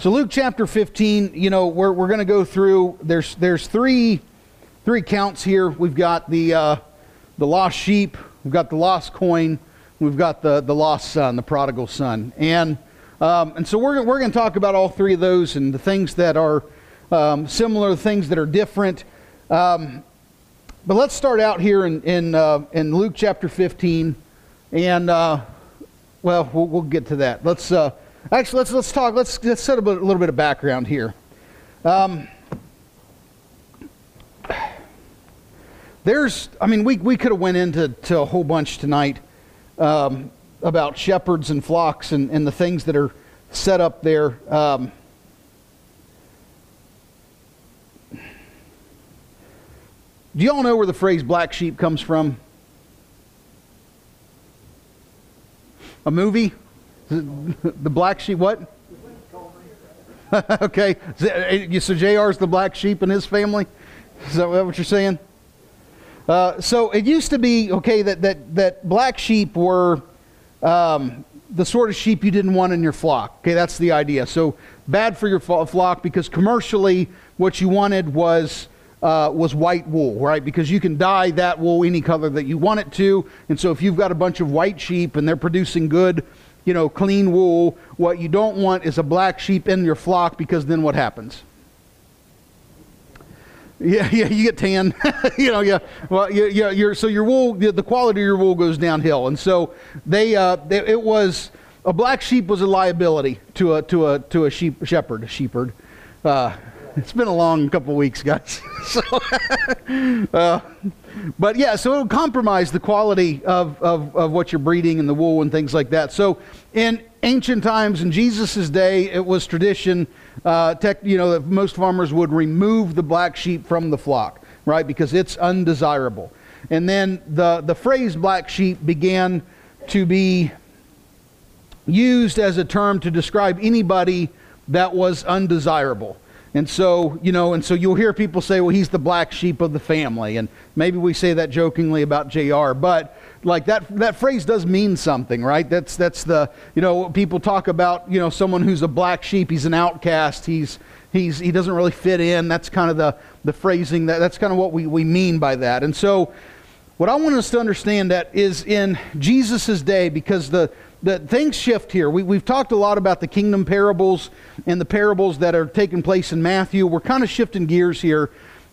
So Luke chapter 15, you know, we're, we're going to go through, there's, there's three, three counts here. We've got the, uh, the lost sheep, we've got the lost coin, we've got the, the lost son, the prodigal son. And, um, and so we're, we're going to talk about all three of those and the things that are um, similar, the things that are different. Um, but let's start out here in, in, uh, in Luke chapter 15. And, uh, well, well, we'll get to that. Let's, uh, Actually, let's, let's talk, let's, let's set a, bit, a little bit of background here. Um, there's, I mean, we, we could have went into to a whole bunch tonight um, about shepherds and flocks and, and the things that are set up there. Um, do y'all know where the phrase black sheep comes from? A movie? The black sheep, what? okay. So JR is the black sheep in his family? Is that what you're saying? Uh, so it used to be, okay, that, that, that black sheep were um, the sort of sheep you didn't want in your flock. Okay, that's the idea. So bad for your flock because commercially what you wanted was. Uh, was white wool, right? Because you can dye that wool any color that you want it to. And so if you've got a bunch of white sheep and they're producing good you know, clean wool. What you don't want is a black sheep in your flock because then what happens? Yeah, yeah, you get tan. you know, yeah. Well, yeah, yeah. So your wool, the quality of your wool goes downhill, and so they, uh, they, it was a black sheep was a liability to a to a to a sheep shepherd, a shepherd. Uh, it's been a long couple weeks, guys. so, uh, but yeah, so it'll compromise the quality of, of, of what you're breeding and the wool and things like that. So in ancient times, in Jesus' day, it was tradition, uh, tech, you know, that most farmers would remove the black sheep from the flock, right? Because it's undesirable. And then the, the phrase black sheep began to be used as a term to describe anybody that was undesirable. And so, you know, and so you'll hear people say, well, he's the black sheep of the family. And maybe we say that jokingly about JR, but like that, that phrase does mean something, right? That's, that's the, you know, people talk about, you know, someone who's a black sheep, he's an outcast, he's, he's, he doesn't really fit in. That's kind of the, the phrasing, that, that's kind of what we, we mean by that. And so, what I want us to understand that is in Jesus' day, because the, the things shift here. We, we've talked a lot about the kingdom parables and the parables that are taking place in Matthew. We're kind of shifting gears here.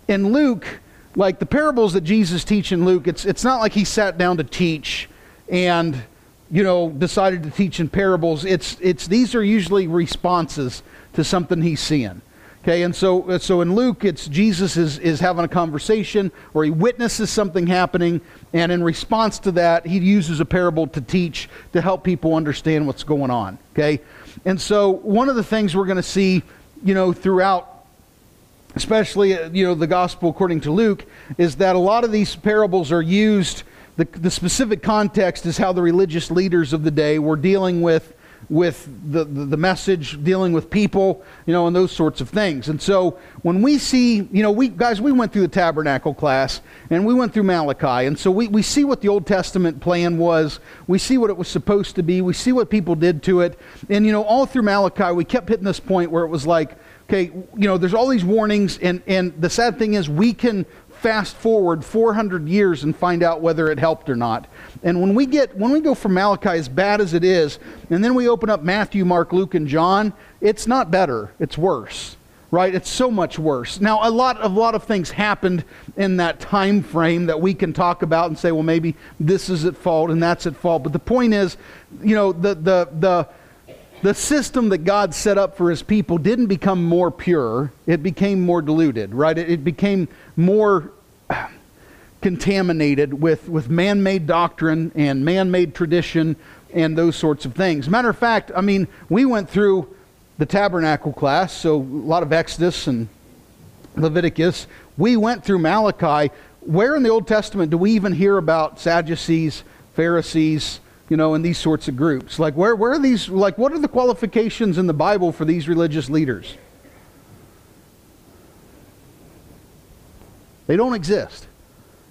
In Luke, like the parables that Jesus teach in Luke, it's, it's not like he sat down to teach and, you know, decided to teach in parables. It's, it's, these are usually responses to something he's seeing. Okay, and so, so in Luke, it's Jesus is, is having a conversation or he witnesses something happening, and in response to that, he uses a parable to teach to help people understand what's going on. Okay, and so one of the things we're going to see, you know, throughout, especially, uh, you know, the gospel according to Luke, is that a lot of these parables are used. The, the specific context is how the religious leaders of the day were dealing with with the, the, the, message, dealing with people, you know, and those sorts of things. And so when we see, you know, we guys, we went through the tabernacle class and we went through Malachi. And so we, we see what the Old Testament plan was. We see what it was supposed to be. We see what people did to it. And, you know, all through Malachi, we kept hitting this point where it was like, okay, you know, there's all these warnings. And, and the sad thing is we can fast forward 400 years and find out whether it helped or not. And when we get when we go from Malachi as bad as it is, and then we open up Matthew, Mark, Luke and John, it's not better, it's worse. Right? It's so much worse. Now a lot a lot of things happened in that time frame that we can talk about and say, well maybe this is at fault and that's at fault. But the point is, you know, the the the the system that God set up for his people didn't become more pure, it became more diluted, right? It, it became more contaminated with, with man made doctrine and man made tradition and those sorts of things. Matter of fact, I mean, we went through the tabernacle class, so a lot of Exodus and Leviticus. We went through Malachi. Where in the Old Testament do we even hear about Sadducees, Pharisees, you know, and these sorts of groups? Like, where, where are these, like, what are the qualifications in the Bible for these religious leaders? They don't exist.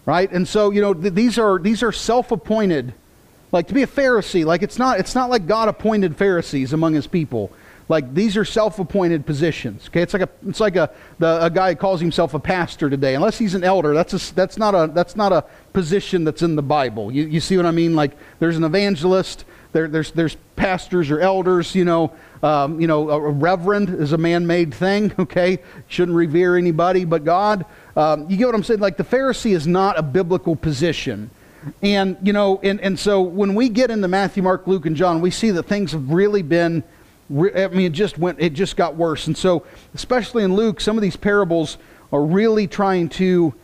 Right? And so, you know, th- these are these are self-appointed like to be a Pharisee, like it's not it's not like God appointed Pharisees among his people. Like these are self-appointed positions. Okay, it's like a it's like a the, a guy calls himself a pastor today. Unless he's an elder, that's a, that's not a that's not a position that's in the Bible. You, you see what I mean? Like there's an evangelist, there, there's there's pastors or elders. You know, um, you know, a, reverend is a man-made thing. Okay, shouldn't revere anybody but God. Um, you get what I'm saying? Like the Pharisee is not a biblical position. And, you know, and, and so when we get into Matthew, Mark, Luke, and John, we see that things have really been, I mean, it just went, it just got worse. And so, especially in Luke, some of these parables are really trying to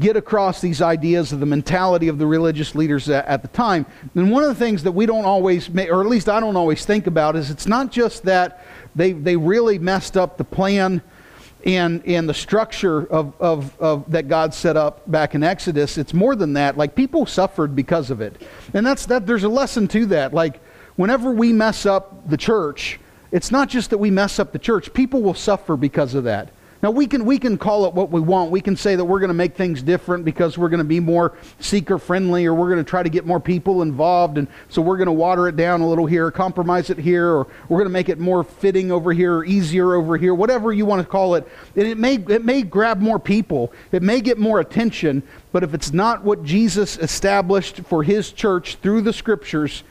get across these ideas of the mentality of the religious leaders at, the time. And one of the things that we don't always, or at least I don't always think about, is it's not just that they, they really messed up the plan and, and the structure of, of, of, that God set up back in Exodus, it's more than that. Like people suffered because of it. And that's that there's a lesson to that. Like whenever we mess up the church, it's not just that we mess up the church, people will suffer because of that. Now, we can, we can call it what we want. We can say that we're going to make things different because we're going to be more seeker friendly or we're going to try to get more people involved. And so we're going to water it down a little here, compromise it here, or we're going to make it more fitting over here or easier over here, whatever you want to call it. And it may, it may grab more people, it may get more attention, but if it's not what Jesus established for his church through the scriptures,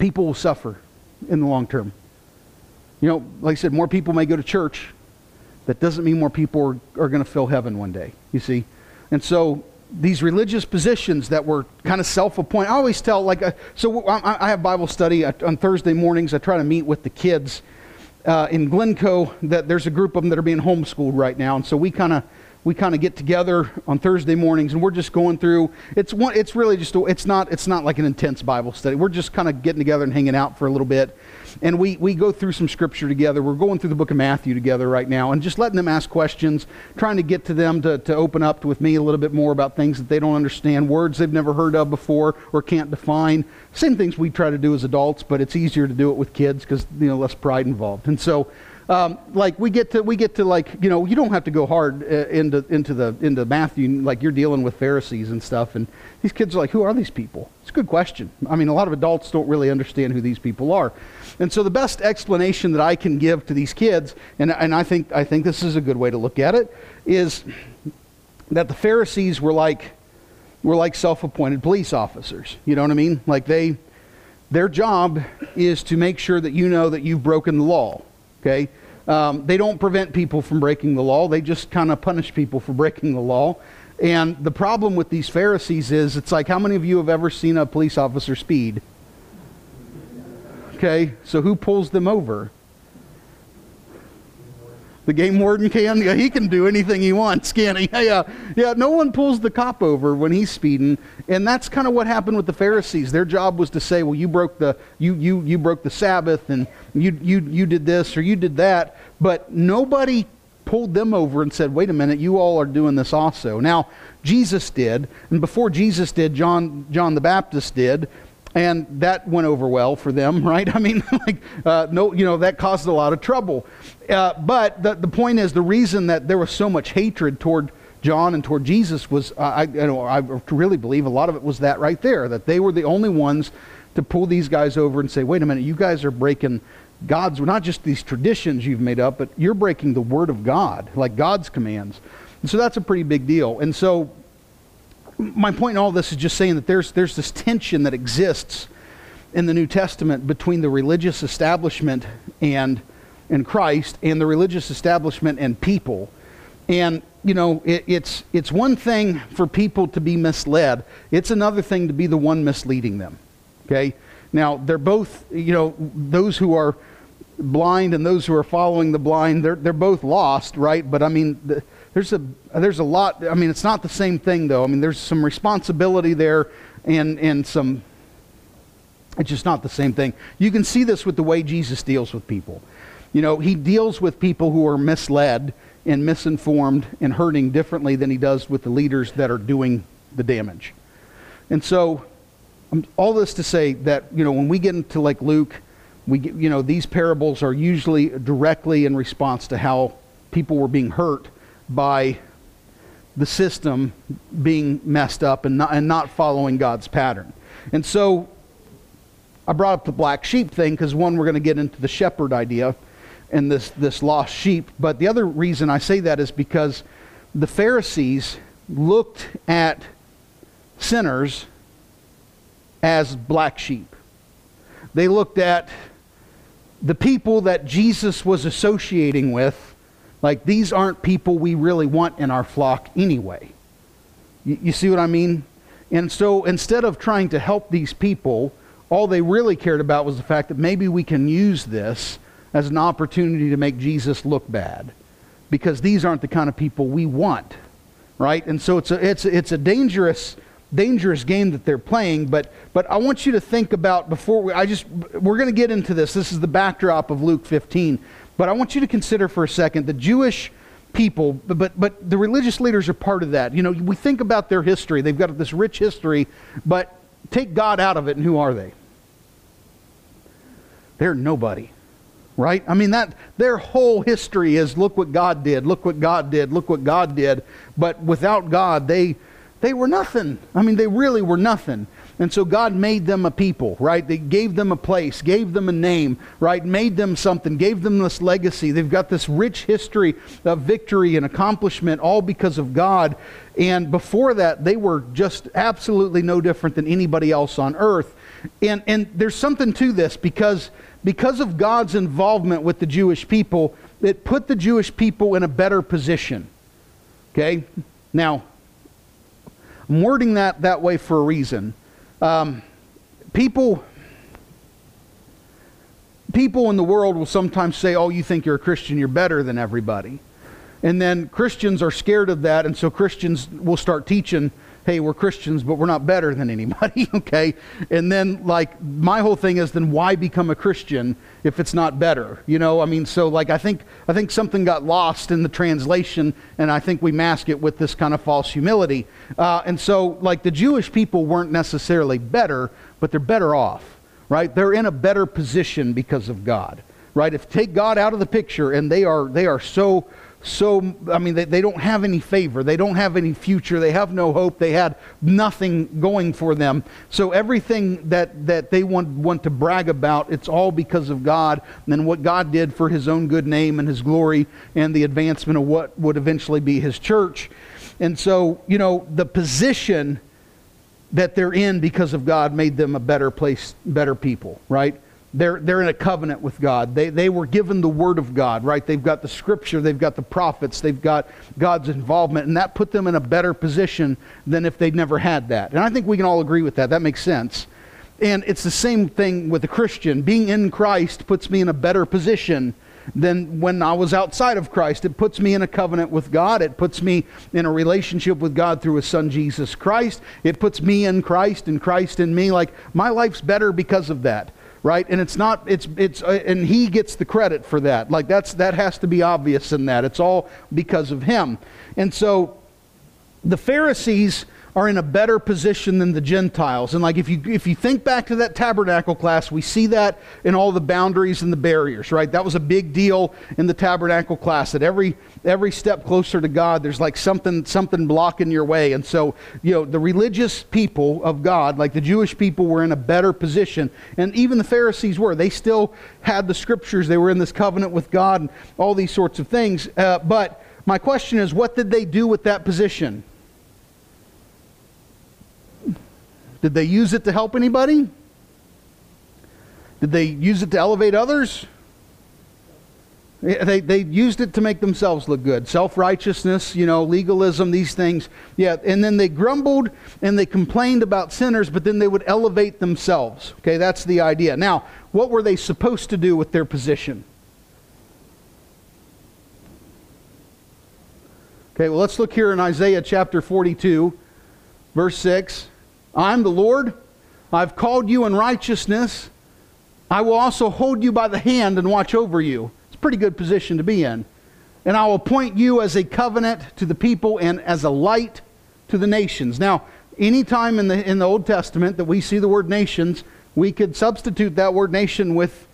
people will suffer in the long term. You know, like I said, more people may go to church, that doesn't mean more people are, are going to fill heaven one day, you see? And so these religious positions that were kind of self-appointed. I always tell, like, uh, so I, I, have Bible study on Thursday mornings. I try to meet with the kids uh, in Glencoe. That there's a group of them that are being homeschooled right now, and so we kind of we kind of get together on Thursday mornings, and we're just going through. It's one. It's really just. A, it's not. It's not like an intense Bible study. We're just kind of getting together and hanging out for a little bit, and we, we go through some scripture together. We're going through the book of Matthew together right now and just letting them ask questions, trying to get to them to, to open up with me a little bit more about things that they don't understand, words they've never heard of before or can't define. Same things we try to do as adults, but it's easier to do it with kids because, you know, less pride involved. And so, um, like we get to we get to like you know you don't have to go hard uh, into into the into Matthew like you're dealing with Pharisees and stuff and these kids are like who are these people? It's a good question. I mean a lot of adults don't really understand who these people are. And so the best explanation that I can give to these kids, and, and I, think, I think this is a good way to look at it, is that the Pharisees were like, were like self-appointed police officers. You know what I mean? Like they, their job is to make sure that you know that you've broken the law. Okay? Um, they don't prevent people from breaking the law. They just kind of punish people for breaking the law. And the problem with these Pharisees is it's like how many of you have ever seen a police officer speed? Okay, so who pulls them over? The game warden can? Yeah, he can do anything he wants, can he? Yeah, yeah, no one pulls the cop over when he's speeding. And that's kind of what happened with the Pharisees. Their job was to say, well, you broke the, you, you, you broke the Sabbath and you, you, you did this or you did that. But nobody pulled them over and said, wait a minute, you all are doing this also. Now, Jesus did. And before Jesus did, John, John the Baptist did and that went over well for them, right? I mean, like, uh, no, you know, that caused a lot of trouble. Uh, but the, the point is, the reason that there was so much hatred toward John and toward Jesus was, uh, I, you know, I really believe a lot of it was that right there, that they were the only ones to pull these guys over and say, wait a minute, you guys are breaking God's, not just these traditions you've made up, but you're breaking the word of God, like God's commands. And so that's a pretty big deal. And so my point in all this is just saying that there's, there's this tension that exists in the New Testament between the religious establishment and, and Christ and the religious establishment and people. And, you know, it, it's, it's one thing for people to be misled, it's another thing to be the one misleading them. Okay? Now, they're both, you know, those who are blind and those who are following the blind, they're, they're both lost, right? But I mean, the, there's a there's a lot. I mean, it's not the same thing though. I mean, there's some responsibility there, and and some. It's just not the same thing. You can see this with the way Jesus deals with people. You know, he deals with people who are misled and misinformed and hurting differently than he does with the leaders that are doing the damage. And so, um, all this to say that you know when we get into like Luke, we get, you know these parables are usually directly in response to how people were being hurt by the system being messed up and not, and not following God's pattern. And so I brought up the black sheep thing because one, we're going to get into the shepherd idea and this, this lost sheep. But the other reason I say that is because the Pharisees looked at sinners as black sheep. They looked at the people that Jesus was associating with, like these aren't people we really want in our flock anyway. You, you see what I mean? And so instead of trying to help these people, all they really cared about was the fact that maybe we can use this as an opportunity to make Jesus look bad because these aren't the kind of people we want, right? And so it's a, it's, it's a dangerous dangerous game that they're playing but but i want you to think about before we i just we're going to get into this this is the backdrop of luke 15 but i want you to consider for a second the jewish people but but the religious leaders are part of that you know we think about their history they've got this rich history but take god out of it and who are they they're nobody right? I mean that their whole history is look what God did, look what God did, look what God did. But without God, they they were nothing. I mean, they really were nothing. And so God made them a people, right? They gave them a place, gave them a name, right? Made them something, gave them this legacy. They've got this rich history of victory and accomplishment all because of God. And before that, they were just absolutely no different than anybody else on earth. And and there's something to this because because of God's involvement with the Jewish people, it put the Jewish people in a better position. Okay? Now, I'm wording that that way for a reason. Um, people, people in the world will sometimes say, oh, you think you're a Christian, you're better than everybody. And then Christians are scared of that, and so Christians will start teaching hey, we're Christians, but we're not better than anybody, okay? And then, like, my whole thing is then why become a Christian if it's not better? You know, I mean, so, like, I think, I think something got lost in the translation, and I think we mask it with this kind of false humility. Uh, and so, like, the Jewish people weren't necessarily better, but they're better off, right? They're in a better position because of God, right? If take God out of the picture, and they are, they are so so, I mean, they, they don't have any favor. They don't have any future. They have no hope. They had nothing going for them. So everything that, that they want, want to brag about, it's all because of God and what God did for his own good name and his glory and the advancement of what would eventually be his church. And so, you know, the position that they're in because of God made them a better place, better people, right? They're, they're in a covenant with God. They, they were given the Word of God, right? They've got the Scripture, they've got the prophets, they've got God's involvement, and that put them in a better position than if they'd never had that. And I think we can all agree with that. That makes sense. And it's the same thing with a Christian. Being in Christ puts me in a better position than when I was outside of Christ. It puts me in a covenant with God. It puts me in a relationship with God through His Son Jesus Christ. It puts me in Christ and Christ in me. Like my life's better because of that right? And it's not, it's, it's, uh, and he gets the credit for that. Like that's, that has to be obvious in that. It's all because of him. And so the Pharisees are in a better position than the Gentiles. And like if you if you think back to that tabernacle class, we see that in all the boundaries and the barriers, right? That was a big deal in the tabernacle class that every every step closer to God, there's like something something blocking your way. And so, you know, the religious people of God, like the Jewish people were in a better position. And even the Pharisees were. They still had the scriptures. They were in this covenant with God and all these sorts of things. Uh, but my question is, what did they do with that position? Did they use it to help anybody? Did they use it to elevate others? They, they used it to make themselves look good. Self righteousness, you know, legalism, these things. Yeah, and then they grumbled and they complained about sinners, but then they would elevate themselves. Okay, that's the idea. Now, what were they supposed to do with their position? Okay, well, let's look here in Isaiah chapter 42, verse 6. I'm the Lord. I've called you in righteousness. I will also hold you by the hand and watch over you. It's a pretty good position to be in. And I will appoint you as a covenant to the people and as a light to the nations. Now, anytime in the, in the Old Testament that we see the word nations, we could substitute that word nation with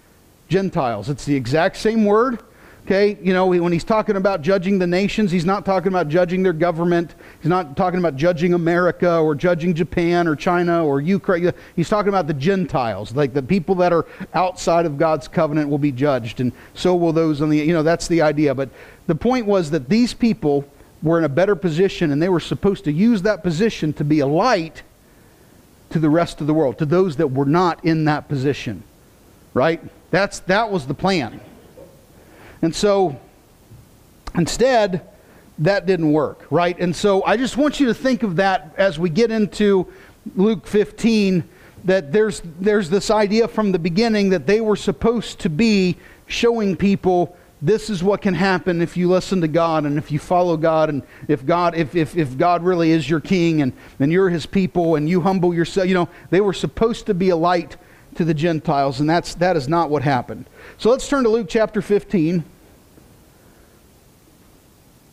Gentiles. It's the exact same word. Okay, you know, when he's talking about judging the nations, he's not talking about judging their government. He's not talking about judging America or judging Japan or China or Ukraine. He's talking about the Gentiles, like the people that are outside of God's covenant will be judged, and so will those on the, you know, that's the idea. But the point was that these people were in a better position, and they were supposed to use that position to be a light to the rest of the world, to those that were not in that position. Right? That's, that was the plan. And so instead, that didn't work, right? And so I just want you to think of that as we get into Luke 15 that there's there's this idea from the beginning that they were supposed to be showing people this is what can happen if you listen to God and if you follow God and if God if if, if God really is your king and, and you're his people and you humble yourself you know they were supposed to be a light to the Gentiles and that's that is not what happened. So let's turn to Luke chapter 15.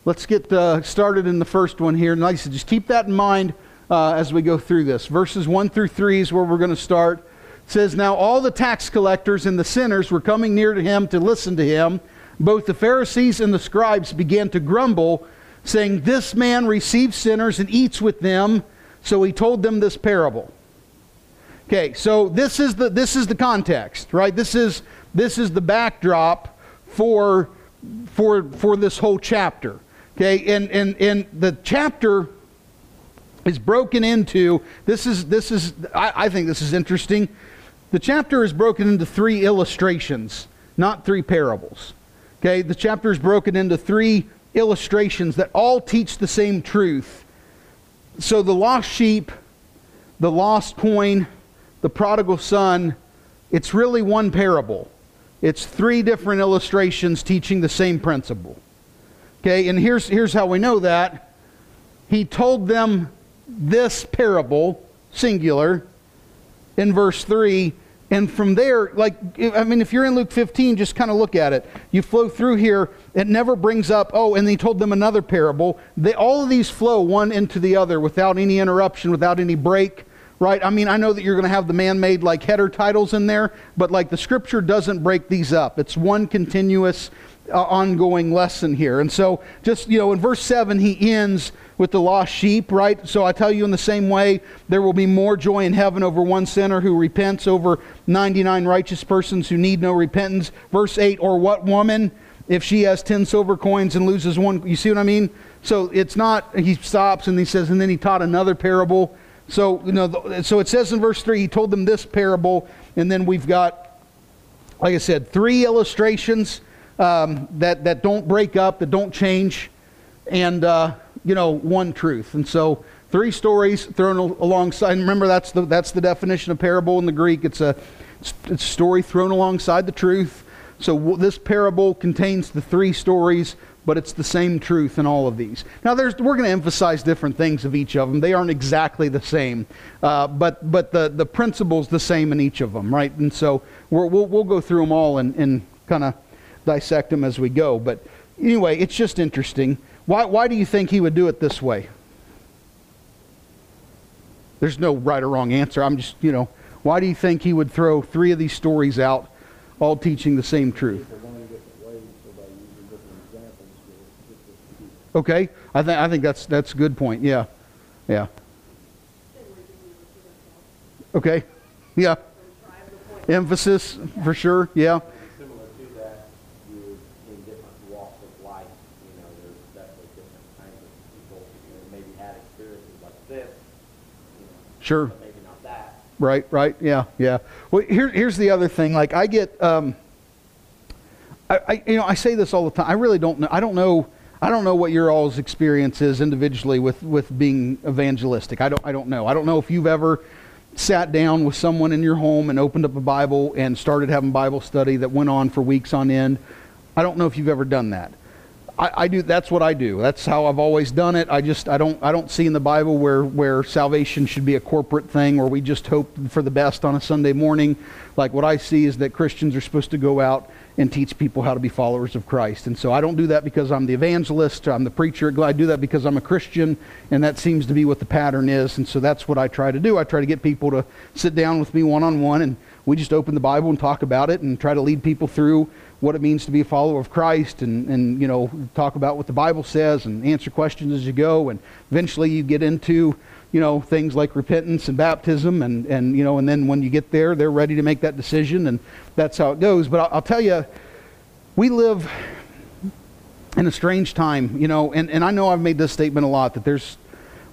Let's get uh, started in the first one here. And like I said, just keep that in mind uh, as we go through this. Verses 1 through 3 is where we're going to start. It says, Now all the tax collectors and the sinners were coming near to him to listen to him. Both the Pharisees and the scribes began to grumble, saying, This man receives sinners and eats with them. So he told them this parable. Okay, so this is the this is the context, right? This is this is the backdrop for for for this whole chapter. Okay, and and and the chapter is broken into this is this is I, I think this is interesting. The chapter is broken into three illustrations, not three parables. Okay, the chapter is broken into three illustrations that all teach the same truth. So the lost sheep, the lost coin, the prodigal son, it's really one parable. It's three different illustrations teaching the same principle. Okay, and here's, here's how we know that. He told them this parable, singular, in verse 3. And from there, like, I mean, if you're in Luke 15, just kind of look at it. You flow through here, it never brings up, oh, and he told them another parable. They, all of these flow one into the other without any interruption, without any break right? I mean, I know that you're going to have the man made like header titles in there, but like the scripture doesn't break these up. It's one continuous, uh, ongoing lesson here. And so, just, you know, in verse 7, he ends with the lost sheep, right? So I tell you in the same way, there will be more joy in heaven over one sinner who repents over 99 righteous persons who need no repentance. Verse 8, or what woman? If she has 10 silver coins and loses one, you see what I mean? So it's not, he stops and he says, and then he taught another parable so, you know, so it says in verse 3, he told them this parable, and then we've got, like I said, three illustrations um, that, that don't break up, that don't change, and, uh, you know, one truth. And so, three stories thrown alongside. And remember, that's the, that's the definition of parable in the Greek. It's a, it's a story thrown alongside the truth. So, this parable contains the three stories but it's the same truth in all of these. Now, we're going to emphasize different things of each of them. They aren't exactly the same, uh, but, but the, the principle's the same in each of them, right? And so we will we'll go through them all and, and kind of dissect them as we go. But anyway, it's just interesting. Why, why do you think he would do it this way? There's no right or wrong answer. I'm just, you know, why do you think he would throw three of these stories out, all teaching the same truth? Okay, I think I think that's that's a good point. Yeah, yeah. Okay, yeah. Emphasis for sure. Yeah. Similar to that, you in different walks of life, you know, there's definitely different kinds of people you maybe had experiences like this. You know, Sure. But maybe not that. Right, right, yeah, yeah. Well, here, here's the other thing. Like, I get, um, I, I, you know, I say this all the time. I really don't know. I don't know I don't know what your all's experience is individually with, with being evangelistic. I don't, I don't know. I don't know if you've ever sat down with someone in your home and opened up a Bible and started having Bible study that went on for weeks on end. I don't know if you've ever done that. I, I, do. That's what I do. That's how I've always done it. I just I don't I don't see in the Bible where where salvation should be a corporate thing where we just hope for the best on a Sunday morning. Like what I see is that Christians are supposed to go out and teach people how to be followers of Christ. And so I don't do that because I'm the evangelist, I'm the preacher. I do that because I'm a Christian, and that seems to be what the pattern is. And so that's what I try to do. I try to get people to sit down with me one on one, and we just open the Bible and talk about it and try to lead people through what it means to be a follower of Christ and, and you know talk about what the Bible says and answer questions as you go. And eventually you get into you know things like repentance and baptism and, and you know and then when you get there they're ready to make that decision and that's how it goes. But I'll, I'll tell you we live in a strange time you know and, and I know I've made this statement a lot that there's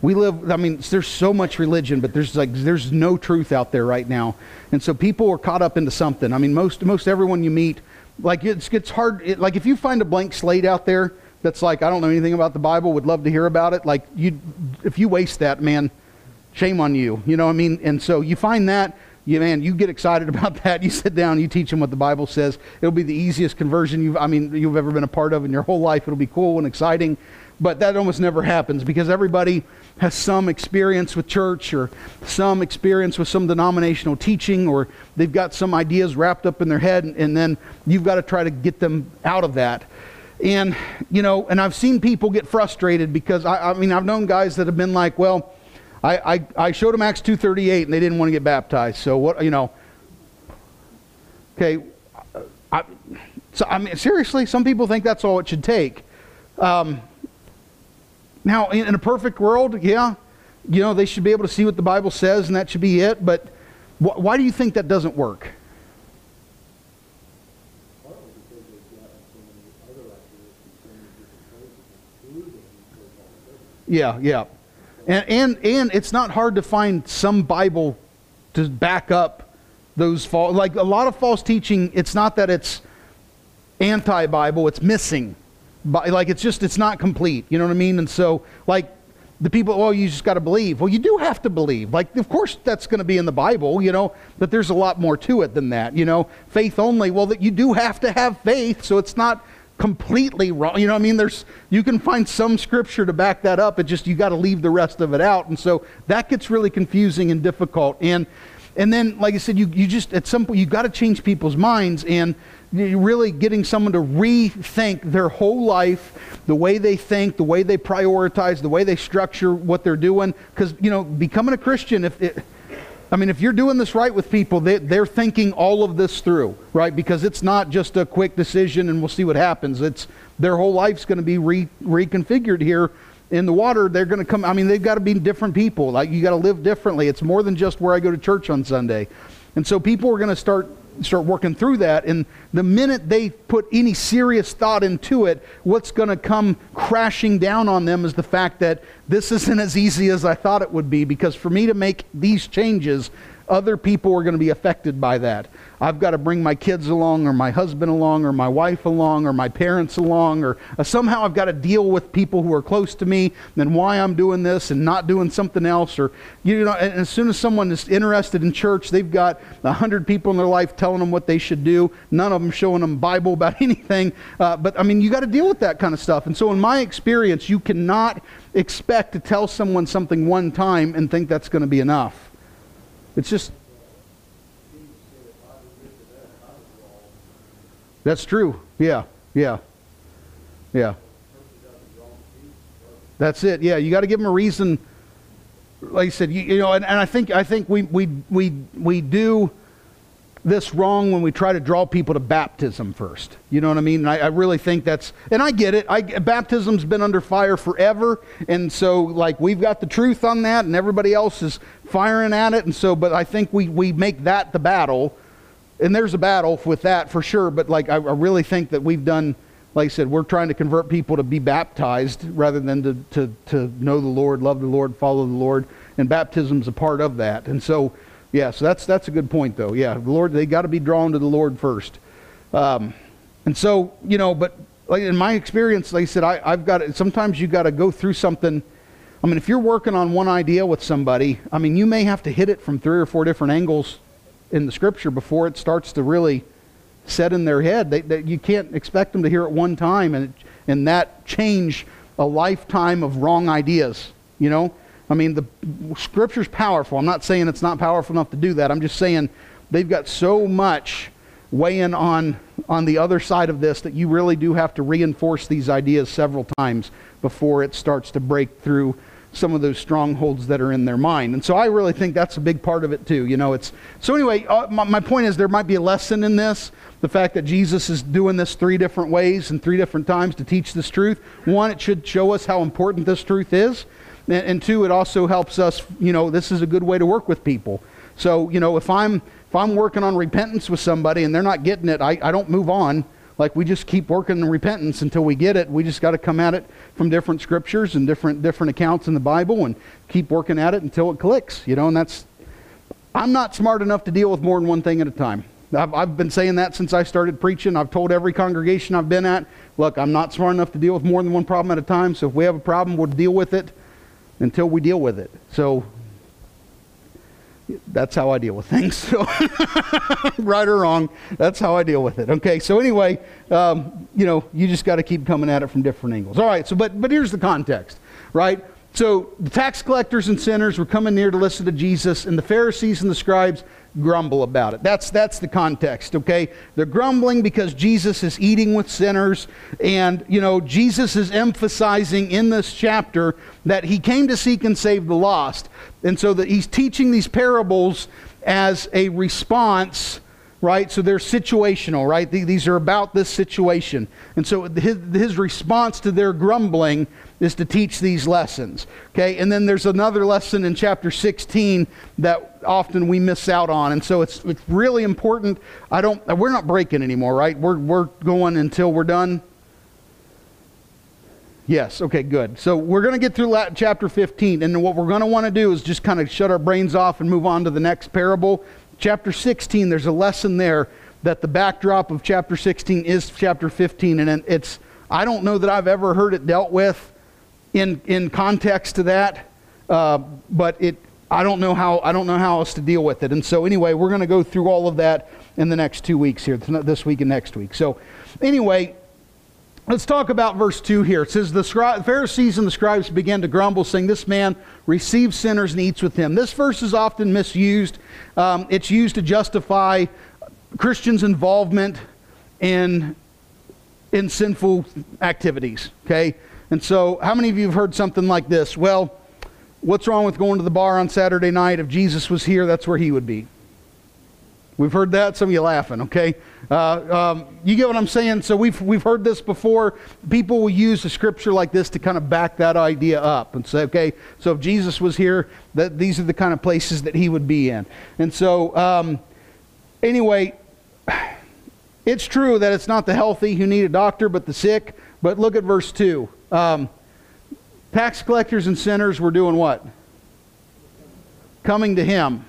we live i mean there's so much religion but there's like there's no truth out there right now. And so people are caught up into something. I mean most most everyone you meet like it's, it's hard it, like if you find a blank slate out there that's like i don't know anything about the bible would love to hear about it like you if you waste that man shame on you you know what i mean? And so you find that you man you get excited about that you sit down you teach them what the bible says. It'll be the easiest conversion you've i mean you've ever been a part of in your whole life. It'll be cool and exciting but that almost never happens because everybody has some experience with church or some experience with some denominational teaching or they've got some ideas wrapped up in their head and, and then you've got to try to get them out of that. And you know and i've seen people get frustrated because i, I mean i've known guys that have been like well I, I, I showed them acts 238 and they didn't want to get baptized. So what you know okay I, so i mean seriously some people think that's all it should take. Um, now, in, a perfect world, yeah, you know, they should be able to see what the Bible says and that should be it. But wh- why do you think that doesn't work? Yeah, yeah. And, and, and it's not hard to find some Bible to back up those false, like a lot of false teaching, it's not that it's anti Bible, it's missing like it's just it's not complete you know what i mean? And so like the people oh you just got to believe. Well you do have to believe. Like of course that's going to be in the bible you know but there's a lot more to it than that you know? Faith only well that you do have to have faith so it's not completely wrong you know i mean? There's you can find some scripture to back that up it just you got to leave the rest of it out and so that gets really confusing and difficult. And and then like i said you, you just at some point you got to change people's minds and really getting someone to rethink their whole life, the way they think, the way they prioritize, the way they structure what they're doing. Because, you know, becoming a Christian, if it, I mean, if you're doing this right with people, they, they're thinking all of this through, right? Because it's not just a quick decision and we'll see what happens. It's their whole life's going to be re, reconfigured here in the water. They're going to come. I mean, they've got to be different people. Like you got to live differently. It's more than just where I go to church on Sunday. And so people are going to start start working through that. And the minute they put any serious thought into it, what's going to come crashing down on them is the fact that this isn't as easy as I thought it would be. Because for me to make these changes, other people are going to be affected by that. I've got to bring my kids along, or my husband along, or my wife along, or my parents along, or uh, somehow I've got to deal with people who are close to me and why I'm doing this and not doing something else. Or, you know, and as soon as someone is interested in church, they've got a hundred people in their life telling them what they should do, none of them showing them Bible about anything. Uh, but I mean, you got to deal with that kind of stuff. And so, in my experience, you cannot expect to tell someone something one time and think that's going to be enough. It's just That's true. Yeah, yeah, yeah. That's it. Yeah, you got to give them a reason. Like I said, you, you know, and, and I think I think we we we we do this wrong when we try to draw people to baptism first. You know what I mean? And I, I really think that's, and I get it. I, baptism's been under fire forever, and so like we've got the truth on that, and everybody else is firing at it, and so. But I think we we make that the battle and there's a battle with that for sure, but like I, I, really think that we've done, like I said, we're trying to convert people to be baptized rather than to, to, to know the Lord, love the Lord, follow the Lord, and baptism's a part of that. And so, yeah, so that's that's a good point though. Yeah, the Lord, they got to be drawn to the Lord first. Um, and so, you know, but like in my experience, I said, I, I've got sometimes you got to go through something. I mean, if you're working on one idea with somebody, I mean, you may have to hit it from three or four different angles in the scripture before it starts to really set in their head. They, they, you can't expect them to hear it one time and, and that change a lifetime of wrong ideas. You know? I mean, the scripture's powerful. I'm not saying it's not powerful enough to do that. I'm just saying they've got so much weighing on on the other side of this that you really do have to reinforce these ideas several times before it starts to break through some of those strongholds that are in their mind. And so I really think that's a big part of it too. You know, it's so anyway. Uh, my, my point is there might be a lesson in this. The fact that Jesus is doing this three different ways and three different times to teach this truth. One, it should show us how important this truth is, and, two, it also helps us. You know, this is a good way to work with people. So you know, if I'm if I'm working on repentance with somebody and they're not getting it, I, I don't move on. Like we just keep working in repentance until we get it. We just got to come at it from different scriptures and different different accounts in the Bible and keep working at it until it clicks. You know, and that's I'm not smart enough to deal with more than one thing at a time. I've, I've been saying that since I started preaching. I've told every congregation I've been at, look, I'm not smart enough to deal with more than one problem at a time. So if we have a problem, we'll deal with it until we deal with it. So that's how I deal with things. So, right or wrong, that's how I deal with it. Okay. So anyway, um, you know, you just got to keep coming at it from different angles. All right. So, but but here's the context, right? So the tax collectors and sinners were coming near to listen to Jesus, and the Pharisees and the scribes grumble about it. That's that's the context, okay? They're grumbling because Jesus is eating with sinners and, you know, Jesus is emphasizing in this chapter that he came to seek and save the lost. And so that he's teaching these parables as a response right? So they're situational, right? These are about this situation. And so his, response to their grumbling is to teach these lessons, okay? And then there's another lesson in chapter 16 that often we miss out on. And so it's, it's really important. I don't, we're not breaking anymore, right? We're, we're going until we're done. Yes, okay, good. So we're going to get through chapter 15, and what we're going to want to do is just kind of shut our brains off and move on to the next parable chapter 16, there's a lesson there that the backdrop of chapter 16 is chapter 15. And it's, I don't know that I've ever heard it dealt with in, in context to that, uh, but it, I don't know how, I don't know how else to deal with it. And so anyway, we're going to go through all of that in the next two weeks here, this week and next week. So anyway, Let's talk about verse 2 here. It says, The Pharisees and the scribes began to grumble, saying, This man receives sinners and eats with them. This verse is often misused. Um, it's used to justify Christians' involvement in, in sinful activities. Okay? And so, how many of you have heard something like this? Well, what's wrong with going to the bar on Saturday night? If Jesus was here, that's where he would be. We've heard that. Some of you laughing, okay? Uh, um, you get what I'm saying? So we've, we've heard this before. People will use a scripture like this to kind of back that idea up and say, okay, so if Jesus was here, that these are the kind of places that he would be in. And so, um, anyway, it's true that it's not the healthy who need a doctor, but the sick. But look at verse 2. Um, tax collectors and sinners were doing what? Coming to him.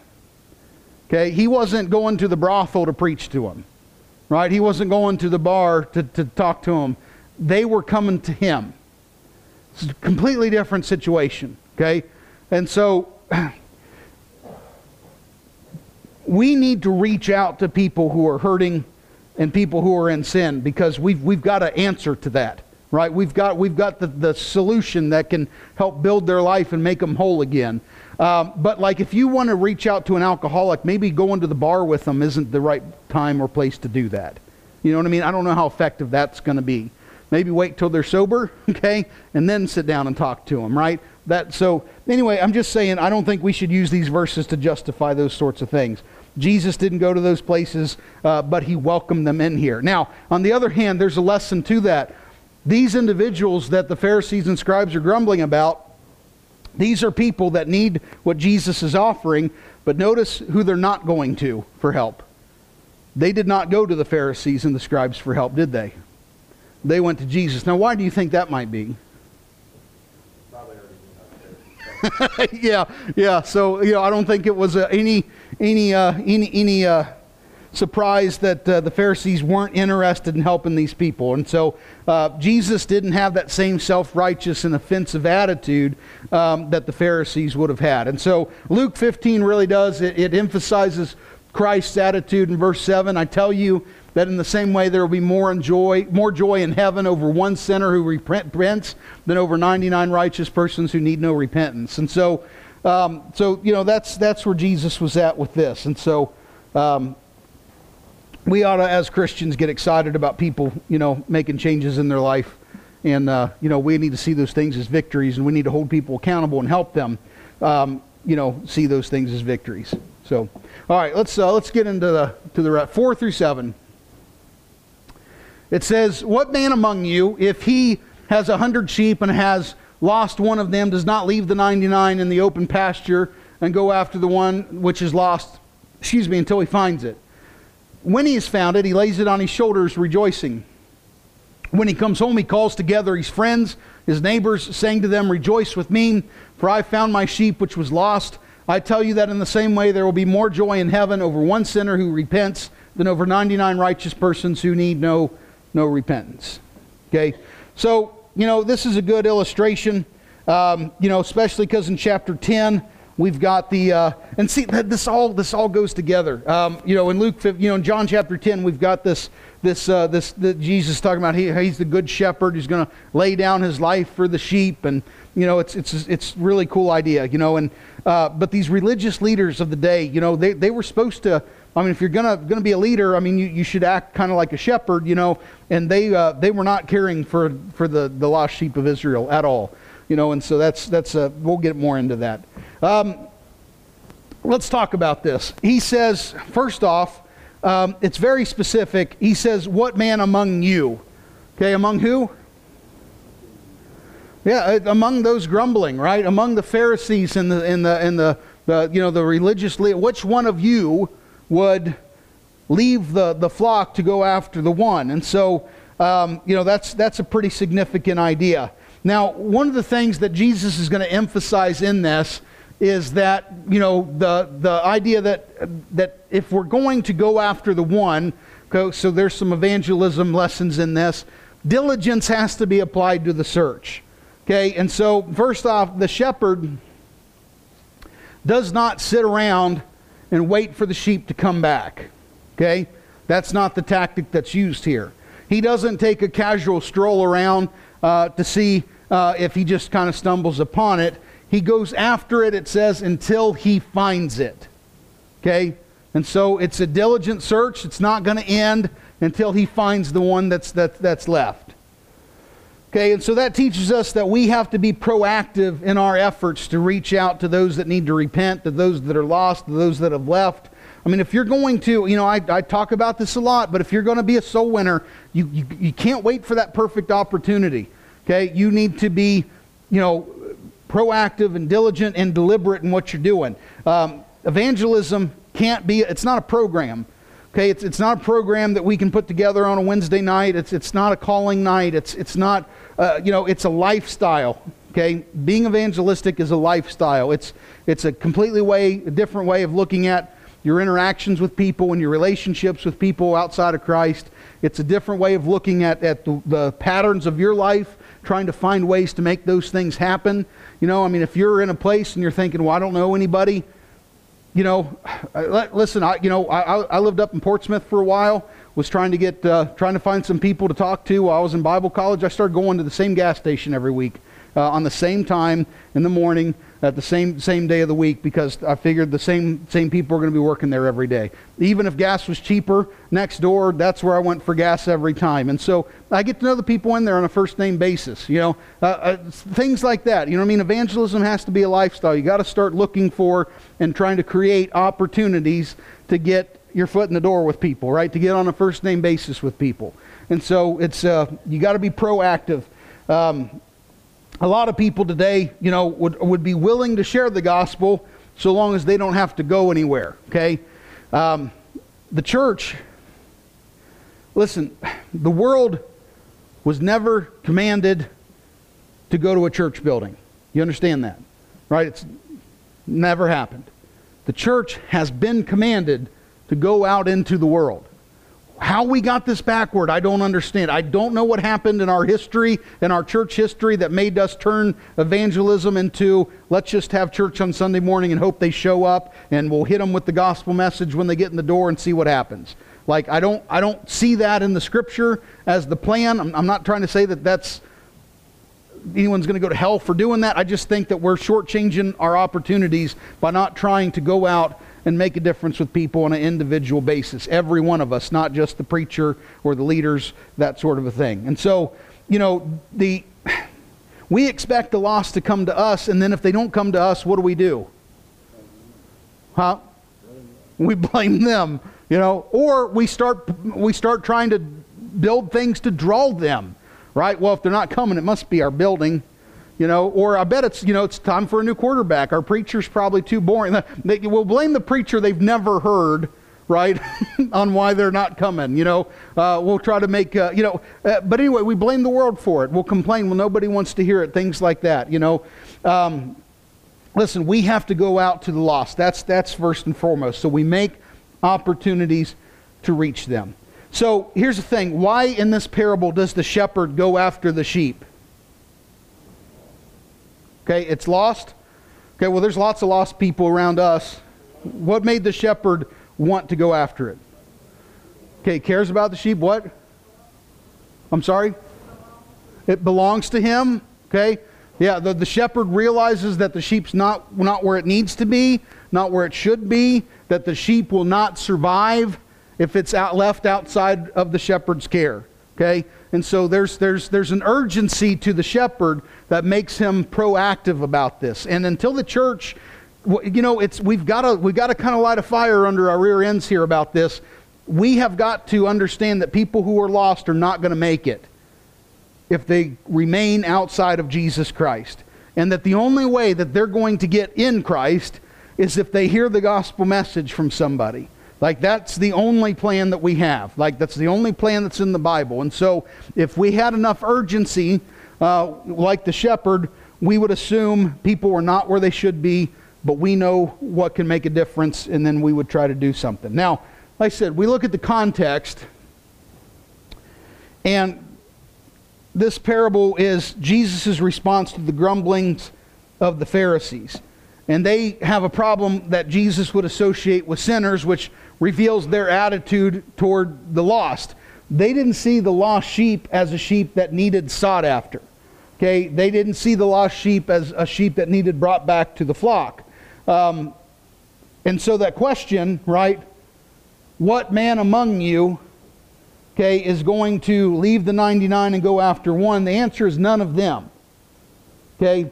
Okay, he wasn't going to the brothel to preach to them, right? He wasn't going to the bar to, to talk to them. They were coming to him. It's a completely different situation, okay? And so we need to reach out to people who are hurting and people who are in sin because we've, we've got an answer to that right we've got, we've got the, the solution that can help build their life and make them whole again um, but like if you want to reach out to an alcoholic, maybe going to the bar with them isn't the right time or place to do that. You know what I mean? I don't know how effective that's going to be. Maybe wait till they're sober, okay, and then sit down and talk to them, right? That so anyway, I'm just saying I don't think we should use these verses to justify those sorts of things. Jesus didn't go to those places, uh, but he welcomed them in here. Now, on the other hand, there's a lesson to that. These individuals that the Pharisees and scribes are grumbling about these are people that need what Jesus is offering, but notice who they're not going to for help. They did not go to the Pharisees and the scribes for help, did they? They went to Jesus. Now, why do you think that might be? yeah, yeah. So you know, I don't think it was uh, any any uh, any any uh, surprised that uh, the Pharisees weren't interested in helping these people. And so uh, Jesus didn't have that same self righteous and offensive attitude um, that the Pharisees would have had. And so Luke 15 really does, it, it emphasizes Christ's attitude in verse 7. I tell you that in the same way there will be more joy, more joy in heaven over one sinner who repents than over 99 righteous persons who need no repentance. And so, um, so you know, that's, that's where Jesus was at with this. And so, um, we ought to, as Christians, get excited about people, you know, making changes in their life and uh, you know we need to see those things as victories, and we need to hold people accountable and help them, um, you know, see those things as victories. So, all right, let's uh, let's get into the to the four through seven. It says, "What man among you, if he has a hundred sheep and has lost one of them, does not leave the ninety-nine in the open pasture and go after the one which is lost? Excuse me, until he finds it. When he has found it, he lays it on his shoulders, rejoicing." When he comes home, he calls together his friends, his neighbors, saying to them, Rejoice with me, for I found my sheep which was lost. I tell you that in the same way there will be more joy in heaven over one sinner who repents than over 99 righteous persons who need no, no repentance. Okay? So, you know, this is a good illustration, um, you know, especially because in chapter 10, we've got the uh, and see this all this all goes together um, you know in luke you know in john chapter 10 we've got this this, uh, this Jesus talking about he, he's the good shepherd who's going to lay down his life for the sheep, and you know it's it's it's really cool idea, you know. And uh, but these religious leaders of the day, you know, they they were supposed to. I mean, if you're gonna gonna be a leader, I mean, you, you should act kind of like a shepherd, you know. And they uh, they were not caring for for the the lost sheep of Israel at all, you know. And so that's that's uh, we'll get more into that. Um, let's talk about this. He says first off um, it's very specific. He says, What man among you? Okay, among who? Yeah, uh, among those grumbling, right? Among the Pharisees and the, and the, and the, the you know, the religious leaders, which one of you would leave the, the flock to go after the one? And so, um, you know, that's, that's a pretty significant idea. Now, one of the things that Jesus is going to emphasize in this is that you know the the idea that that if we're going to go after the one so there's some evangelism lessons in this diligence has to be applied to the search. Okay and so first off the shepherd does not sit around and wait for the sheep to come back. Okay that's not the tactic that's used here. He doesn't take a casual stroll around uh, to see uh, if he just kind of stumbles upon it he goes after it, it says, until he finds it. Okay? And so it's a diligent search. It's not going to end until he finds the one that's, that, that's left. Okay, and so that teaches us that we have to be proactive in our efforts to reach out to those that need to repent, to those that are lost, to those that have left. I mean, if you're going to, you know, I, I talk about this a lot, but if you're going to be a soul winner, you, you, you can't wait for that perfect opportunity. Okay, you need to be, you know, proactive and diligent and deliberate in what you're doing. Um, evangelism can't be, it's not a program. Okay, it's, it's not a program that we can put together on a Wednesday night. It's, it's not a calling night. It's, it's not, uh, you know, it's a lifestyle. Okay, being evangelistic is a lifestyle. It's, it's a completely way, a different way of looking at your interactions with people and your relationships with people outside of Christ. It's a different way of looking at, at the, the patterns of your life, trying to find ways to make those things happen. You know, I mean, if you're in a place and you're thinking, well, I don't know anybody, you know, listen, I, you know, I, I lived up in Portsmouth for a while, was trying to get, uh, trying to find some people to talk to while I was in Bible college. I started going to the same gas station every week uh, on the same time in the morning at the same same day of the week because I figured the same same people are going to be working there every day. Even if gas was cheaper next door, that's where I went for gas every time. And so I get to know the people in there on a first name basis. You know, uh, uh, things like that. You know, what I mean, evangelism has to be a lifestyle. You got to start looking for and trying to create opportunities to get your foot in the door with people, right? To get on a first name basis with people. And so it's uh, you got to be proactive. Um, a lot of people today, you know, would, would be willing to share the gospel so long as they don't have to go anywhere, okay? Um, the church, listen, the world was never commanded to go to a church building. You understand that, right? It's never happened. The church has been commanded to go out into the world. How we got this backward, I don't understand. I don't know what happened in our history, in our church history, that made us turn evangelism into let's just have church on Sunday morning and hope they show up and we'll hit them with the gospel message when they get in the door and see what happens. Like, I don't, I don't see that in the scripture as the plan. I'm, I'm not trying to say that that's anyone's going to go to hell for doing that. I just think that we're shortchanging our opportunities by not trying to go out and make a difference with people on an individual basis. Every one of us, not just the preacher or the leaders, that sort of a thing. And so, you know, the we expect the lost to come to us, and then if they don't come to us, what do we do? Huh? We blame them, you know, or we start we start trying to build things to draw them, right? Well, if they're not coming, it must be our building, you know. Or I bet it's you know it's time for a new quarterback. Our preacher's probably too boring. They will blame the preacher they've never heard right, on why they're not coming. You know, uh, we'll try to make, uh, you know, uh, but anyway, we blame the world for it. We'll complain, well, nobody wants to hear it, things like that, you know. Um, listen, we have to go out to the lost. That's, that's first and foremost. So we make opportunities to reach them. So here's the thing why in this parable does the shepherd go after the sheep? Okay, it's lost. Okay, well, there's lots of lost people around us. What made the shepherd want to go after it. Okay, cares about the sheep. What? I'm sorry? It belongs to him. Okay? Yeah, the, the shepherd realizes that the sheep's not, not where it needs to be, not where it should be, that the sheep will not survive if it's out, left outside of the shepherd's care. Okay? And so there's, there's, there's an urgency to the shepherd that makes him proactive about this. And until the church you know, it's, we've got to, we've got to kind of light a fire under our rear ends here about this. We have got to understand that people who are lost are not going to make it if they remain outside of Jesus Christ. And that the only way that they're going to get in Christ is if they hear the gospel message from somebody. Like that's the only plan that we have. Like that's the only plan that's in the Bible. And so if we had enough urgency, uh, like the shepherd, we would assume people were not where they should be but we know what can make a difference, and then we would try to do something. Now, like I said, we look at the context, and this parable is Jesus' response to the grumblings of the Pharisees. And they have a problem that Jesus would associate with sinners, which reveals their attitude toward the lost. They didn't see the lost sheep as a sheep that needed sought after. Okay, they didn't see the lost sheep as a sheep that needed brought back to the flock. Um, and so that question, right? What man among you, okay, is going to leave the 99 and go after one? The answer is none of them. Okay?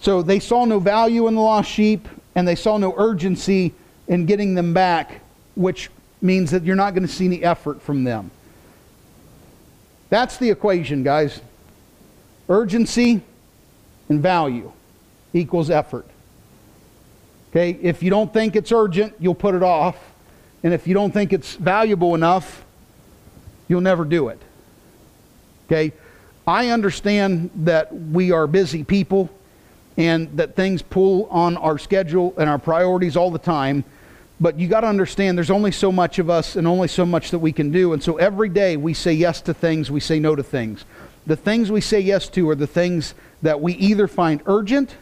So they saw no value in the lost sheep, and they saw no urgency in getting them back, which means that you're not going to see any effort from them. That's the equation, guys. Urgency and value equals effort. Okay, if you don't think it's urgent, you'll put it off. And if you don't think it's valuable enough, you'll never do it. Okay? I understand that we are busy people and that things pull on our schedule and our priorities all the time. But you got to understand there's only so much of us and only so much that we can do. And so every day we say yes to things, we say no to things. The things we say yes to are the things that we either find urgent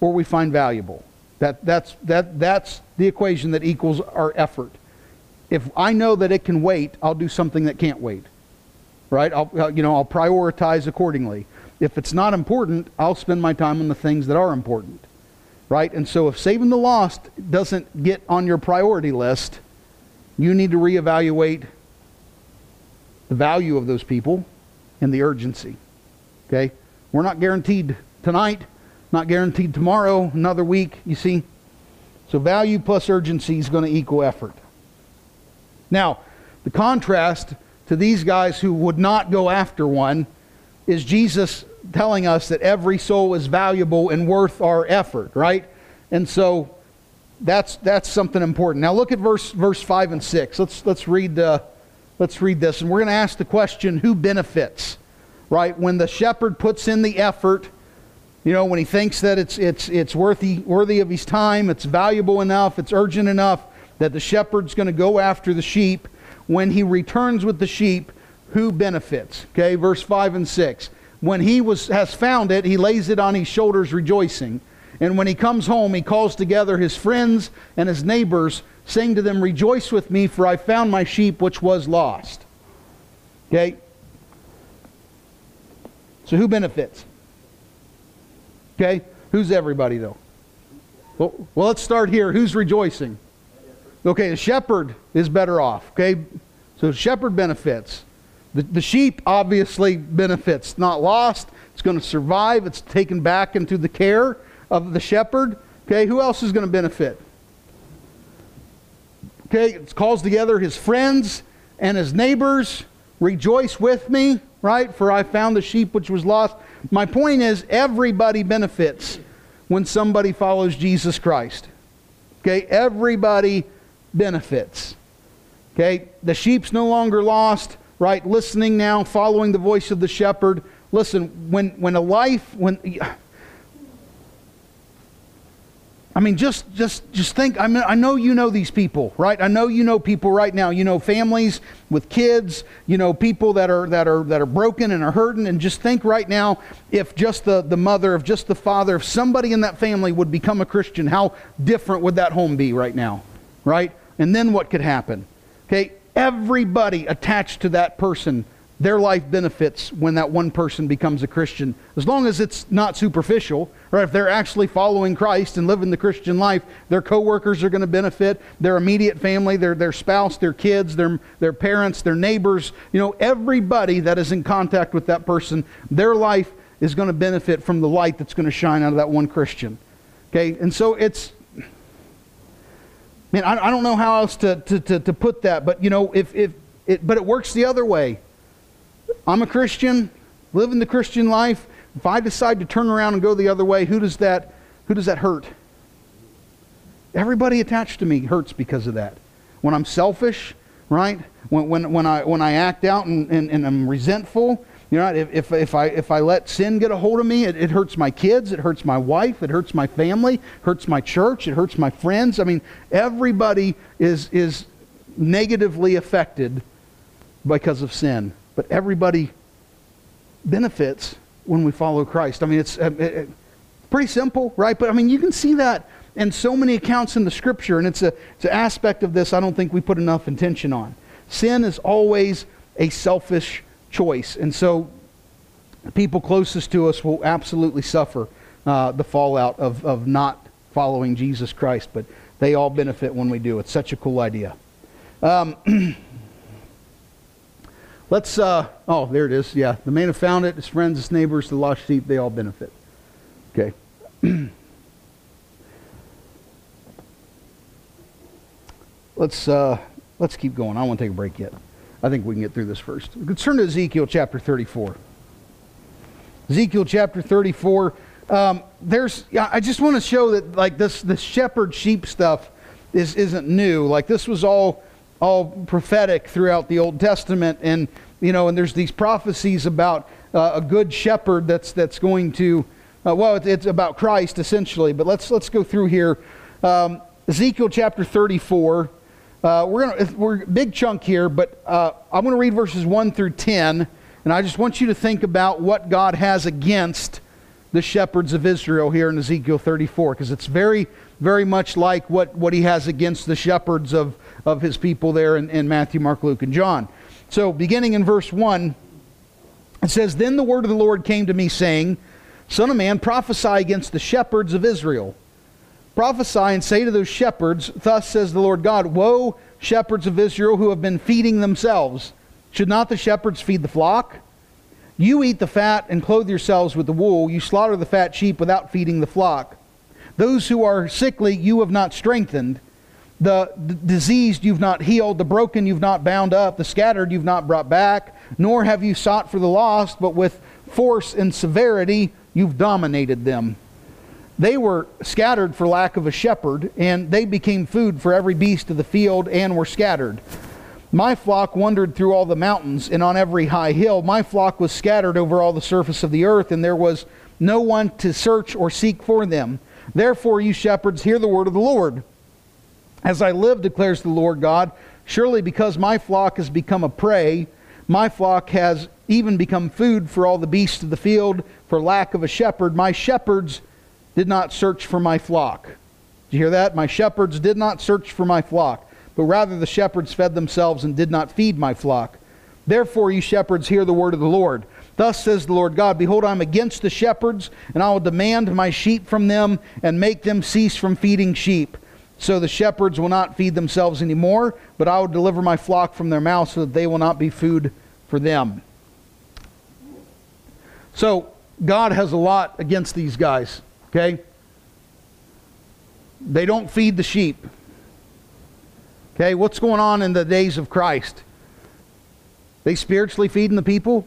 or we find valuable. That, that's, that, that's the equation that equals our effort. If I know that it can wait, I'll do something that can't wait. Right? I'll, you know, I'll prioritize accordingly. If it's not important, I'll spend my time on the things that are important. Right? And so if saving the lost doesn't get on your priority list, you need to reevaluate the value of those people and the urgency. Okay? We're not guaranteed tonight not guaranteed tomorrow, another week, you see. So value plus urgency is going to equal effort. Now, the contrast to these guys who would not go after one is Jesus telling us that every soul is valuable and worth our effort, right? And so that's that's something important. Now look at verse verse 5 and 6. Let's let's read uh, let's read this and we're going to ask the question who benefits? Right? When the shepherd puts in the effort, you know, when he thinks that it's, it's, it's worthy, worthy of his time, it's valuable enough, it's urgent enough that the shepherd's going to go after the sheep. When he returns with the sheep, who benefits? Okay, verse 5 and 6. When he was, has found it, he lays it on his shoulders rejoicing. And when he comes home, he calls together his friends and his neighbors, saying to them, Rejoice with me, for I found my sheep which was lost. Okay? So who benefits? Okay? Who's everybody, though? Well, well, let's start here. Who's rejoicing? Okay, the shepherd is better off. Okay? So shepherd benefits. The, the sheep obviously benefits. Not lost. It's going to survive. It's taken back into the care of the shepherd. Okay, who else is going to benefit? Okay, it calls together his friends and his neighbors. Rejoice with me, right? For I found the sheep which was lost. My point is, everybody benefits when somebody follows Jesus Christ. Okay, everybody benefits. Okay, the sheep's no longer lost, right? Listening now, following the voice of the shepherd. Listen, when, when a life, when I mean, just just just think. I mean, I know you know these people, right? I know you know people right now. You know families with kids. You know people that are that are that are broken and are hurting. And just think right now, if just the the mother, if just the father, if somebody in that family would become a Christian, how different would that home be right now, right? And then what could happen? Okay, everybody attached to that person their life benefits when that one person becomes a Christian. As long as it's not superficial, right? If they're actually following Christ and living the Christian life, their coworkers are going to benefit, their immediate family, their, their spouse, their kids, their, their parents, their neighbors, you know, everybody that is in contact with that person, their life is going to benefit from the light that's going to shine out of that one Christian. Okay? And so it's, man, I, I don't know how else to, to, to, to put that, but, you know, if, if it, but it works the other way I'm a Christian, living the Christian life. If I decide to turn around and go the other way, who does that, who does that hurt? Everybody attached to me hurts because of that. When I'm selfish, right? When, when, when, I, when I act out and, and, and I'm resentful, you know, if, if, if, I, if I let sin get a hold of me, it, it hurts my kids, it hurts my wife, it hurts my family, hurts my church, it hurts my friends. I mean, everybody is, is negatively affected because of sin but everybody benefits when we follow Christ. I mean, it's uh, it, pretty simple, right? But I mean, you can see that in so many accounts in the scripture, and it's, a, it's an aspect of this I don't think we put enough attention on. Sin is always a selfish choice, and so people closest to us will absolutely suffer uh, the fallout of, of not following Jesus Christ, but they all benefit when we do. It's such a cool idea. Um, Let's, uh, oh, there it is. Yeah. The man who found it, his friends, his neighbors, the lost sheep, they all benefit. Okay. let's, uh, let's keep going. I to take a break yet. I think we can get through this first. Let's turn to Ezekiel chapter 34. Ezekiel chapter 34. Um, there's, I just want to show that like this, this shepherd sheep stuff is, isn't new. Like this was all all prophetic throughout the Old Testament, and you know, and there's these prophecies about uh, a good shepherd that's that's going to, uh, well, it's, it's, about Christ essentially. But let's let's go through here. Um, Ezekiel chapter 34. Uh, we're gonna we're big chunk here, but uh, I'm going to read verses one through ten, and I just want you to think about what God has against the shepherds of Israel here in Ezekiel 34, because it's very very much like what, what he has against the shepherds of, of his people there in, in Matthew, Mark, Luke, and John. So, beginning in verse 1, it says, Then the word of the Lord came to me, saying, Son of man, prophesy against the shepherds of Israel. Prophesy and say to those shepherds, Thus says the Lord God, Woe, shepherds of Israel who have been feeding themselves. Should not the shepherds feed the flock? You eat the fat and clothe yourselves with the wool. You slaughter the fat sheep without feeding the flock. Those who are sickly, you have not strengthened. The d- diseased, you've not healed. The broken, you've not bound up. The scattered, you've not brought back. Nor have you sought for the lost, but with force and severity, you've dominated them. They were scattered for lack of a shepherd, and they became food for every beast of the field and were scattered. My flock wandered through all the mountains and on every high hill. My flock was scattered over all the surface of the earth, and there was no one to search or seek for them. Therefore, you shepherds, hear the word of the Lord. As I live, declares the Lord God, surely because my flock has become a prey, my flock has even become food for all the beasts of the field, for lack of a shepherd. My shepherds did not search for my flock. Did you hear that? My shepherds did not search for my flock, but rather the shepherds fed themselves and did not feed my flock. Therefore, you shepherds, hear the word of the Lord. Thus says the Lord God Behold, I am against the shepherds, and I will demand my sheep from them, and make them cease from feeding sheep. So the shepherds will not feed themselves anymore, but I will deliver my flock from their mouth, so that they will not be food for them. So, God has a lot against these guys, okay? They don't feed the sheep. Okay, what's going on in the days of Christ? They spiritually feeding the people?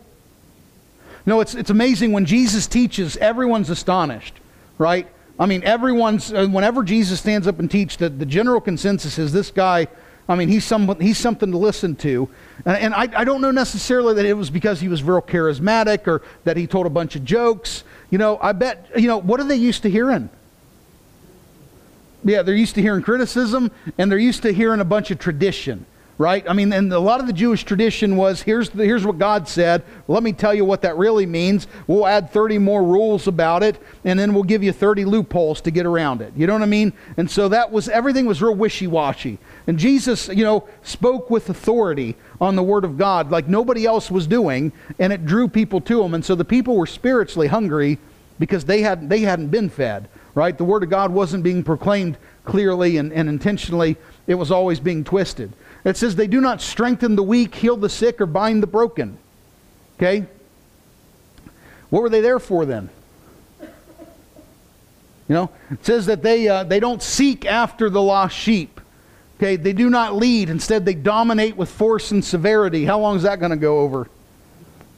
No, it's, it's amazing when Jesus teaches, everyone's astonished, right? I mean, everyone's, uh, whenever Jesus stands up and teaches, the, the general consensus is this guy, I mean, he's, some, he's something to listen to. And, I, I don't know necessarily that it was because he was real charismatic or that he told a bunch of jokes. You know, I bet, you know, what are they used to hearing? Yeah, they're used to hearing criticism and they're used to hearing a bunch of tradition right? I mean, and a lot of the Jewish tradition was here's, the, here's what God said. Let me tell you what that really means. We'll add 30 more rules about it, and then we'll give you 30 loopholes to get around it. You know what I mean? And so that was, everything was real wishy washy. And Jesus, you know, spoke with authority on the Word of God like nobody else was doing, and it drew people to him. And so the people were spiritually hungry because they, had, they hadn't been fed, right? The Word of God wasn't being proclaimed clearly and, and intentionally, it was always being twisted. It says they do not strengthen the weak, heal the sick, or bind the broken. Okay? What were they there for then? You know, it says that they, uh, they don't seek after the lost sheep. Okay, they do not lead. Instead, they dominate with force and severity. How long is that going to go over?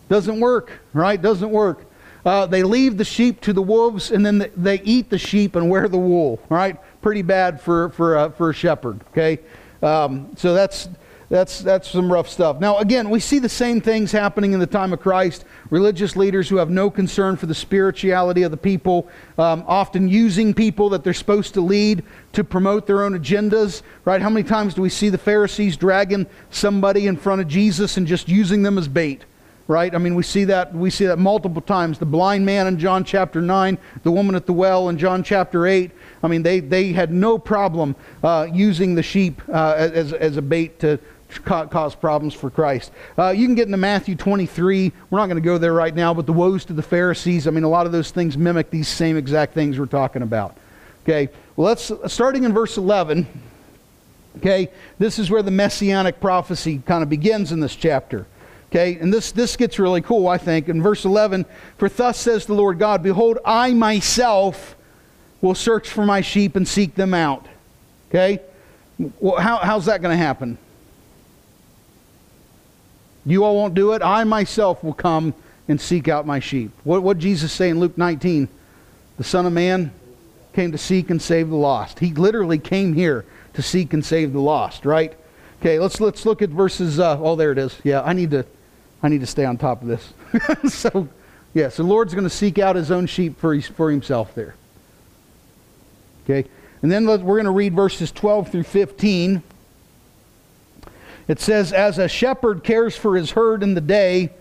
Doesn't work, right? Doesn't work. Uh, they leave the sheep to the wolves, and then they eat the sheep and wear the wool. Right? Pretty bad for for uh, for a shepherd. Okay, um, so that's that's that's some rough stuff. Now, again, we see the same things happening in the time of Christ. Religious leaders who have no concern for the spirituality of the people, um, often using people that they're supposed to lead to promote their own agendas. Right? How many times do we see the Pharisees dragging somebody in front of Jesus and just using them as bait? right? I mean, we see that we see that multiple times. The blind man in John chapter nine, the woman at the well in John chapter eight. I mean, they, they had no problem uh, using the sheep uh, as, as a bait to cause problems for Christ. Uh, you can get into Matthew 23. We're not going to go there right now, but the woes to the Pharisees. I mean, a lot of those things mimic these same exact things we're talking about. Okay, well, let's starting in verse 11. Okay, this is where the messianic prophecy kind of begins in this chapter. Okay, and this, this gets really cool, I think. In verse 11, for thus says the Lord God, Behold, I myself will search for my sheep and seek them out. Okay? Well, how, how's that going to happen? You all won't do it. I myself will come and seek out my sheep. What what Jesus say in Luke 19? The Son of Man came to seek and save the lost. He literally came here to seek and save the lost, right? Okay, let's let's look at verses. Uh, oh, there it is. Yeah, I need to I need to stay on top of this. so, yeah, so Lord's going to seek out His own sheep for for Himself there. Okay? And then we're going to read verses 12 through 15. It says, As a shepherd cares for his herd in the day,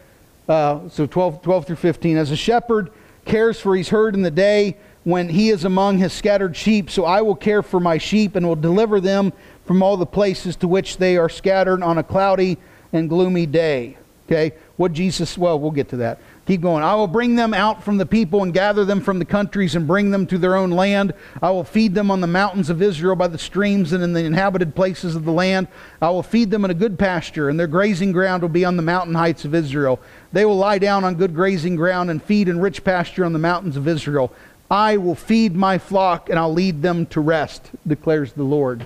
uh, so 12, 12 through 15, as a shepherd cares for his herd in the day when he is among his scattered sheep, so I will care for my sheep and will deliver them from all the places to which they are scattered on a cloudy and gloomy day. Okay? What Jesus, well, we'll get to that. Keep going. I will bring them out from the people and gather them from the countries and bring them to their own land. I will feed them on the mountains of Israel by the streams and in the inhabited places of the land. I will feed them in a good pasture, and their grazing ground will be on the mountain heights of Israel. They will lie down on good grazing ground and feed in rich pasture on the mountains of Israel. I will feed my flock and I'll lead them to rest, declares the Lord.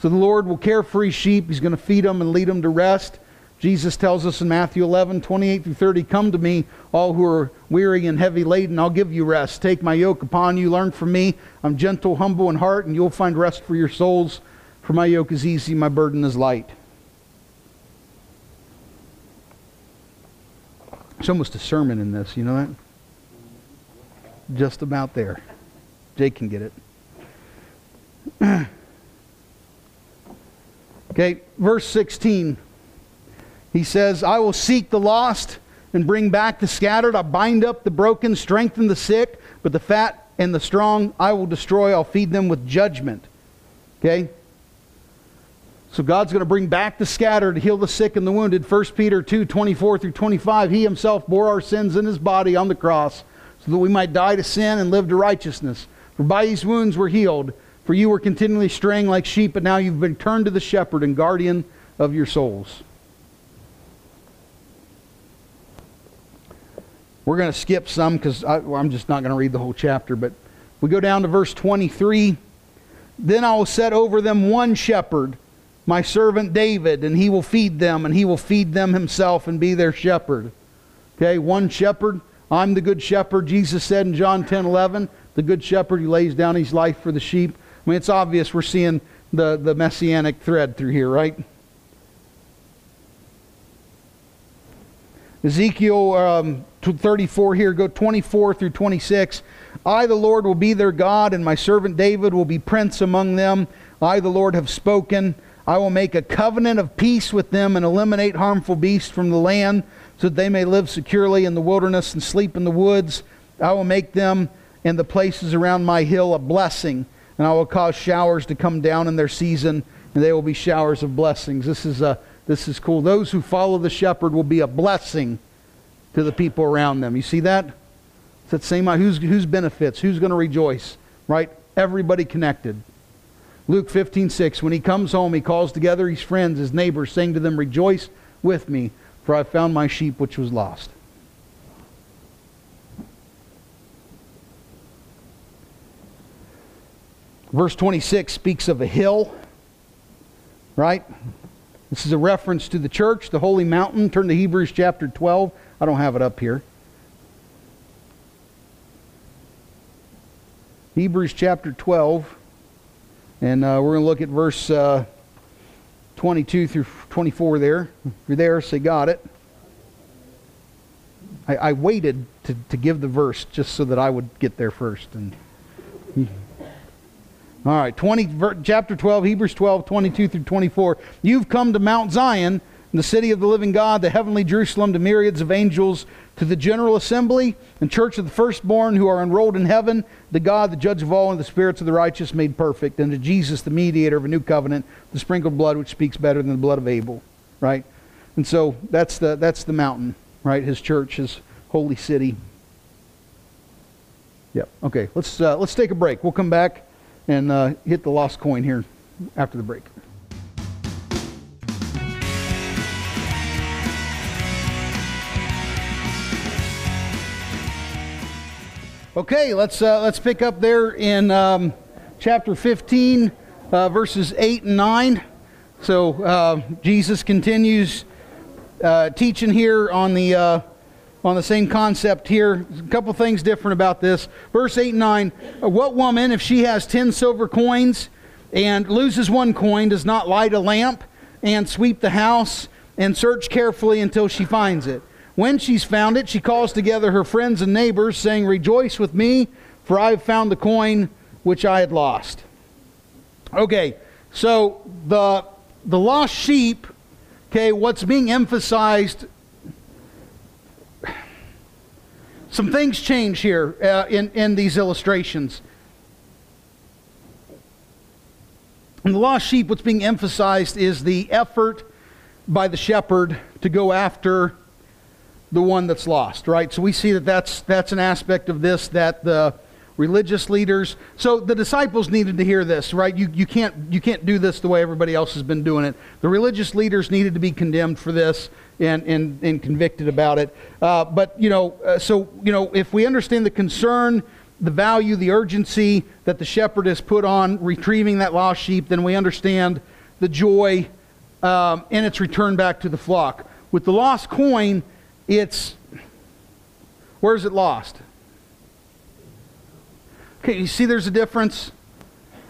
So the Lord will care for his sheep. He's going to feed them and lead them to rest. Jesus tells us in Matthew 11, 28 through 30, Come to me, all who are weary and heavy laden, I'll give you rest. Take my yoke upon you, learn from me. I'm gentle, humble in heart, and you'll find rest for your souls. For my yoke is easy, my burden is light. It's almost a sermon in this, you know that? Just about there. Jake can get it. okay, verse 16. He says, I will seek the lost and bring back the scattered. I'll bind up the broken, strengthen the sick, but the fat and the strong I will destroy. I'll feed them with judgment. Okay? So God's going to bring back the scattered, heal the sick and the wounded. 1 Peter 2 24 through 25. He himself bore our sins in his body on the cross so that we might die to sin and live to righteousness. For by his wounds we're healed. For you were continually straying like sheep, but now you've been turned to the shepherd and guardian of your souls. We're going to skip some because well, I'm just not going to read the whole chapter. But we go down to verse 23. Then I will set over them one shepherd, my servant David, and he will feed them, and he will feed them himself and be their shepherd. Okay, one shepherd. I'm the good shepherd. Jesus said in John 10 11, the good shepherd who lays down his life for the sheep. I mean, it's obvious we're seeing the, the messianic thread through here, right? Ezekiel um, 34 here, go 24 through 26. I, the Lord, will be their God, and my servant David will be prince among them. I, the Lord, have spoken. I will make a covenant of peace with them and eliminate harmful beasts from the land so that they may live securely in the wilderness and sleep in the woods. I will make them and the places around my hill a blessing, and I will cause showers to come down in their season, and they will be showers of blessings. This is a this is cool. Those who follow the shepherd will be a blessing to the people around them. You see that? It's that same who's whose benefits, who's going to rejoice, right? Everybody connected. Luke 15, 6. When he comes home, he calls together his friends, his neighbors, saying to them, Rejoice with me, for I found my sheep which was lost. Verse 26 speaks of a hill, right? This is a reference to the church, the holy mountain. Turn to Hebrews chapter 12. I don't have it up here. Hebrews chapter 12. And uh, we're going to look at verse uh, 22 through 24 there. If you're there, say, Got it. I, I waited to, to give the verse just so that I would get there first. And all right, 20, chapter 12, Hebrews 12, 22 through 24. You've come to Mount Zion, the city of the living God, the heavenly Jerusalem, to myriads of angels, to the general assembly and church of the firstborn who are enrolled in heaven, the God, the judge of all, and the spirits of the righteous made perfect, and to Jesus, the mediator of a new covenant, the sprinkled blood which speaks better than the blood of Abel. Right? And so that's the, that's the mountain, right? His church, his holy city. Yep. Okay, let's, uh, let's take a break. We'll come back and uh, hit the lost coin here after the break. Okay, let's uh, let's pick up there in um, chapter 15, uh, verses 8 and 9. So uh, Jesus continues uh, teaching here on the uh, on the same concept here. A couple things different about this. Verse 8 and 9 What woman, if she has 10 silver coins and loses one coin, does not light a lamp and sweep the house and search carefully until she finds it? When she's found it, she calls together her friends and neighbors, saying, Rejoice with me, for I have found the coin which I had lost. Okay, so the, the lost sheep, okay, what's being emphasized some things change here uh, in, in these illustrations. In the lost sheep, what's being emphasized is the effort by the shepherd to go after the one that's lost, right? So we see that that's, that's an aspect of this that the religious leaders. So the disciples needed to hear this, right? You, you, can't, you can't do this the way everybody else has been doing it. The religious leaders needed to be condemned for this and, and, and convicted about it. Uh, but, you know, uh, so, you know, if we understand the concern, the value, the urgency that the shepherd has put on retrieving that lost sheep, then we understand the joy um, in its return back to the flock. With the lost coin, it's where is it lost? Okay, you see there's a difference?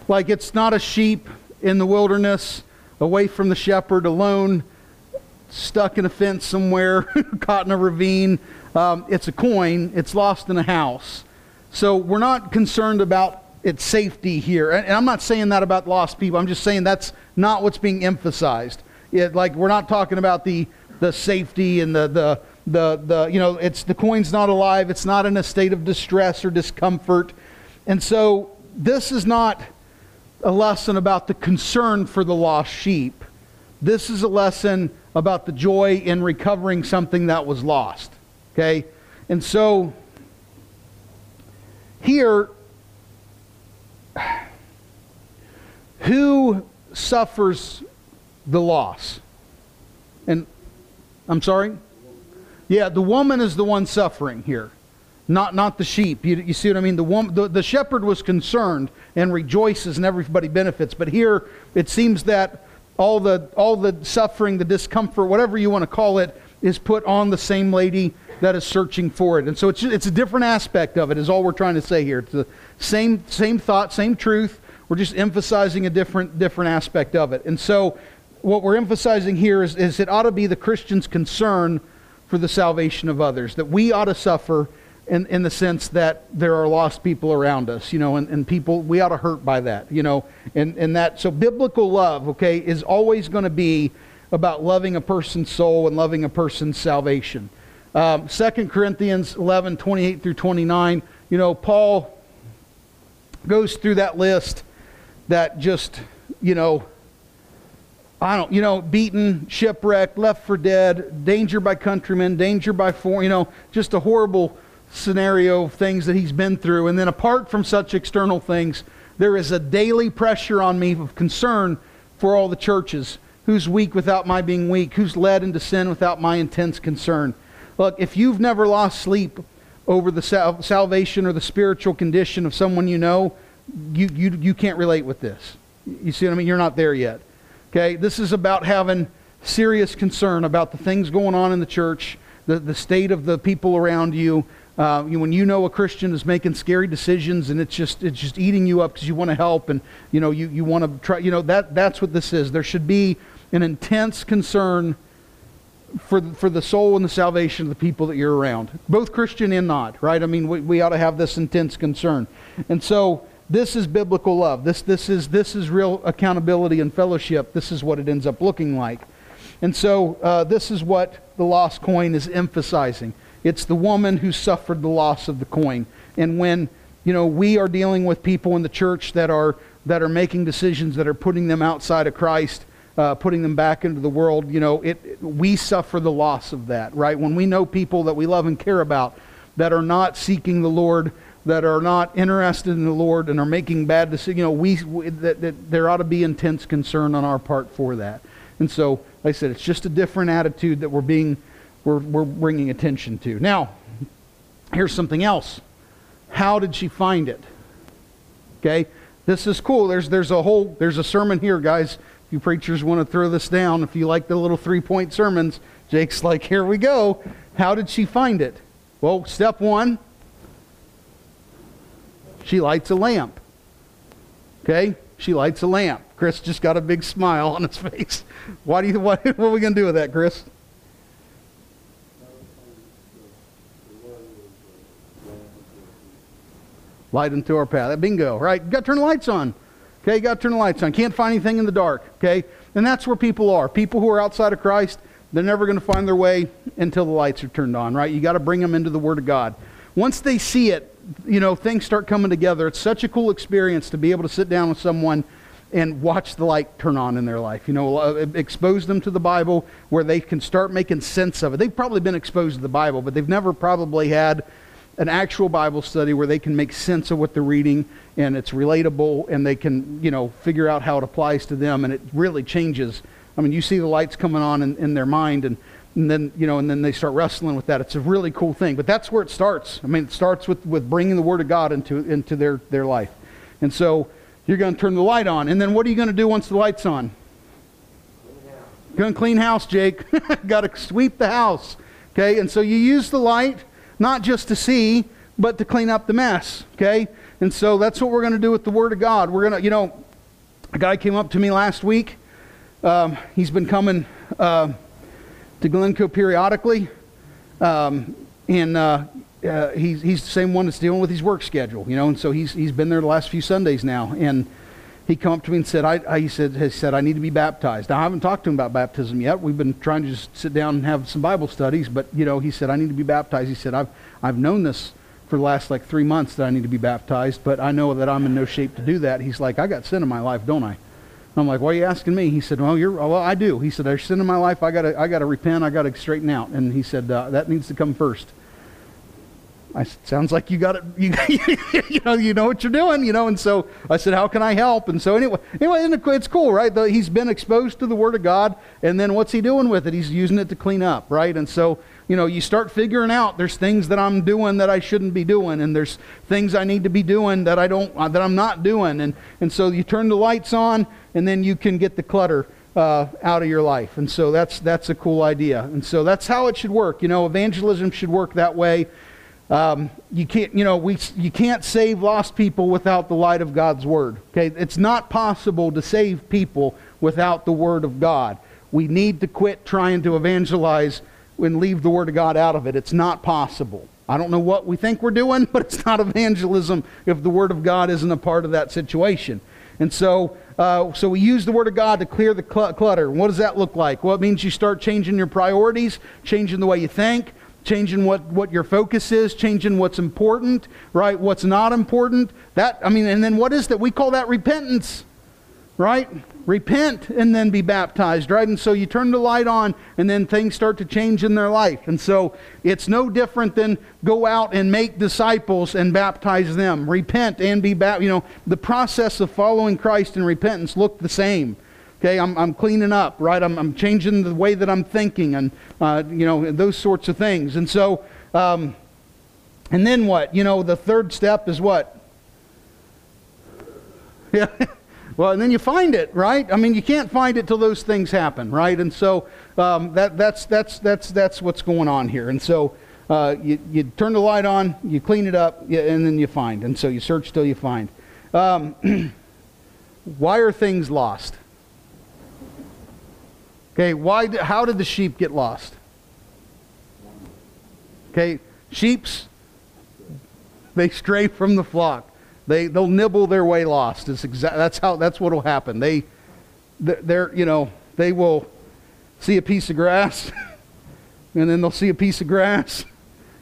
Like it's not a sheep in the wilderness, away from the shepherd, alone, stuck in a fence somewhere, caught in a ravine. Um, it's a coin, it's lost in a house. So we're not concerned about its safety here. And, and I'm not saying that about lost people, I'm just saying that's not what's being emphasized. It, like we're not talking about the, the safety and the, the, the, the, you know, it's the coin's not alive, it's not in a state of distress or discomfort. And so this is not a lesson about the concern for the lost sheep. This is a lesson about the joy in recovering something that was lost. Okay? And so here, who suffers the loss? And I'm sorry? Yeah, the woman is the one suffering here, not, not the sheep. You, you see what I mean? The, woman, the, the shepherd was concerned and rejoices and everybody benefits. But here it seems that all the, all the suffering, the discomfort, whatever you want to call it, is put on the same lady that is searching for it. And so it's, it's a different aspect of it, is all we're trying to say here. It's the same, same thought, same truth. We're just emphasizing a different, different aspect of it. And so what we're emphasizing here is, is it ought to be the Christian's concern for the salvation of others, that we ought to suffer in, in the sense that there are lost people around us, you know, and, and people, we ought to hurt by that, you know, and, and that, so biblical love, okay, is always going to be about loving a person's soul and loving a person's salvation. Um, 2 Corinthians 11, 28 through 29, you know, Paul goes through that list that just, you know, I don't, you know, beaten, shipwrecked, left for dead, danger by countrymen, danger by foreign, you know, just a horrible scenario of things that he's been through. And then apart from such external things, there is a daily pressure on me of concern for all the churches. Who's weak without my being weak? Who's led into sin without my intense concern? Look, if you've never lost sleep over the sal- salvation or the spiritual condition of someone you know, you, you, you can't relate with this. You see what I mean? You're not there yet. Okay? This is about having serious concern about the things going on in the church, the, the state of the people around you. Uh, you, when you know a Christian is making scary decisions and it's just it's just eating you up because you want to help and you know you, you want to try you know that that's what this is. There should be an intense concern for for the soul and the salvation of the people that you're around, both Christian and not. Right? I mean, we, we ought to have this intense concern, and so this is biblical love. This, this, is, this is real accountability and fellowship. This is what it ends up looking like. And so uh, this is what the lost coin is emphasizing. It's the woman who suffered the loss of the coin. And when, you know, we are dealing with people in the church that are, that are making decisions that are putting them outside of Christ, uh, putting them back into the world, you know, it, we suffer the loss of that, right? When we know people that we love and care about that are not seeking the Lord that are not interested in the Lord and are making bad decisions, you know, we, we that, that there ought to be intense concern on our part for that. And so, like I said, it's just a different attitude that we're being, we're, we're bringing attention to. Now, here's something else. How did she find it? Okay, this is cool. There's there's a whole there's a sermon here, guys. If you preachers want to throw this down, if you like the little three point sermons, Jake's like, here we go. How did she find it? Well, step one, she lights a lamp. Okay? She lights a lamp. Chris just got a big smile on his face. Why do you, what, what are we going to do with that, Chris? Light into our path. Bingo, right? You got to turn the lights on. Okay, you got to turn the lights on. Can't find anything in the dark. Okay? And that's where people are. People who are outside of Christ, they're never going to find their way until the lights are turned on, right? You got to bring them into the Word of God. Once they see it, you know, things start coming together. It's such a cool experience to be able to sit down with someone and watch the light turn on in their life. You know, uh, expose them to the Bible where they can start making sense of it. They've probably been exposed to the Bible, but they've never probably had an actual Bible study where they can make sense of what they're reading and it's relatable and they can, you know, figure out how it applies to them and it really changes. I mean, you see the lights coming on in, in their mind and and then you know and then they start wrestling with that. It's a really cool thing but that's where it starts. I mean it starts with with bringing the word of god into into their their life. And so you're going to turn the light on. And then what are you going to do once the light's on? Going to clean house jake. Got to sweep the house. Okay? And so you use the light not just to see but to clean up the mess okay and so that's what we're going to do with the word of god we're going to you know a guy came up to me last week um, he's been coming uh, to Glencoe periodically. Um, and uh, uh, he's, he's the same one that's dealing with his work schedule, you know, and so he's, he's been there the last few Sundays now. And he come up to me and said, I, I, he said, he said, I need to be baptized. Now, I haven't talked to him about baptism yet. We've been trying to just sit down and have some Bible studies, but, you know, he said, I need to be baptized. He said, I've, I've known this for the last like three months that I need to be baptized, but I know that I'm in no shape to do that. He's like, I got sin in my life, don't I? I'm like, why are you asking me? He said, well, you're, well, I do. He said, there's sin in my life. I gotta, I gotta repent. I gotta straighten out. And he said, uh, that needs to come first. I said, sounds like you got it. You, you know, you know what you're doing, you know. And so I said, how can I help? And so anyway, anyway, it's cool, right? He's been exposed to the Word of God, and then what's he doing with it? He's using it to clean up, right? And so you know, you start figuring out there's things that I'm doing that I shouldn't be doing, and there's things I need to be doing that I don't, uh, that I'm not doing, and and so you turn the lights on, and then you can get the clutter uh, out of your life, and so that's that's a cool idea, and so that's how it should work. You know, evangelism should work that way. Um, you can't, you know, we you can't save lost people without the light of God's word. Okay, it's not possible to save people without the word of God. We need to quit trying to evangelize and leave the Word of God out of it. It's not possible. I don't know what we think we're doing, but it's not evangelism if the Word of God isn't a part of that situation. And so, uh, so we use the Word of God to clear the cl- clutter. What does that look like? Well, it means you start changing your priorities, changing the way you think, changing what, what your focus is, changing what's important, right? What's not important. That I mean, and then what is that? We call that repentance, right? repent and then be baptized, right? And so you turn the light on and then things start to change in their life. And so it's no different than go out and make disciples and baptize them. Repent and be baptized. You know, the process of following Christ in repentance look the same. Okay, I'm, I'm cleaning up, right? I'm, I'm changing the way that I'm thinking and, uh, you know, those sorts of things. And so, um, and then what? You know, the third step is what? Yeah. Well, and then you find it, right? I mean, you can't find it till those things happen, right? And so um, that, that's, that's, that's, that's what's going on here. And so uh, you, you turn the light on, you clean it up, and then you find. And so you search till you find. Um, why are things lost? Okay, why, how did the sheep get lost? Okay, sheep's, they stray from the flock. They they'll nibble their way lost. It's exa- that's how that's what'll happen. They they're you know they will see a piece of grass, and then they'll see a piece of grass,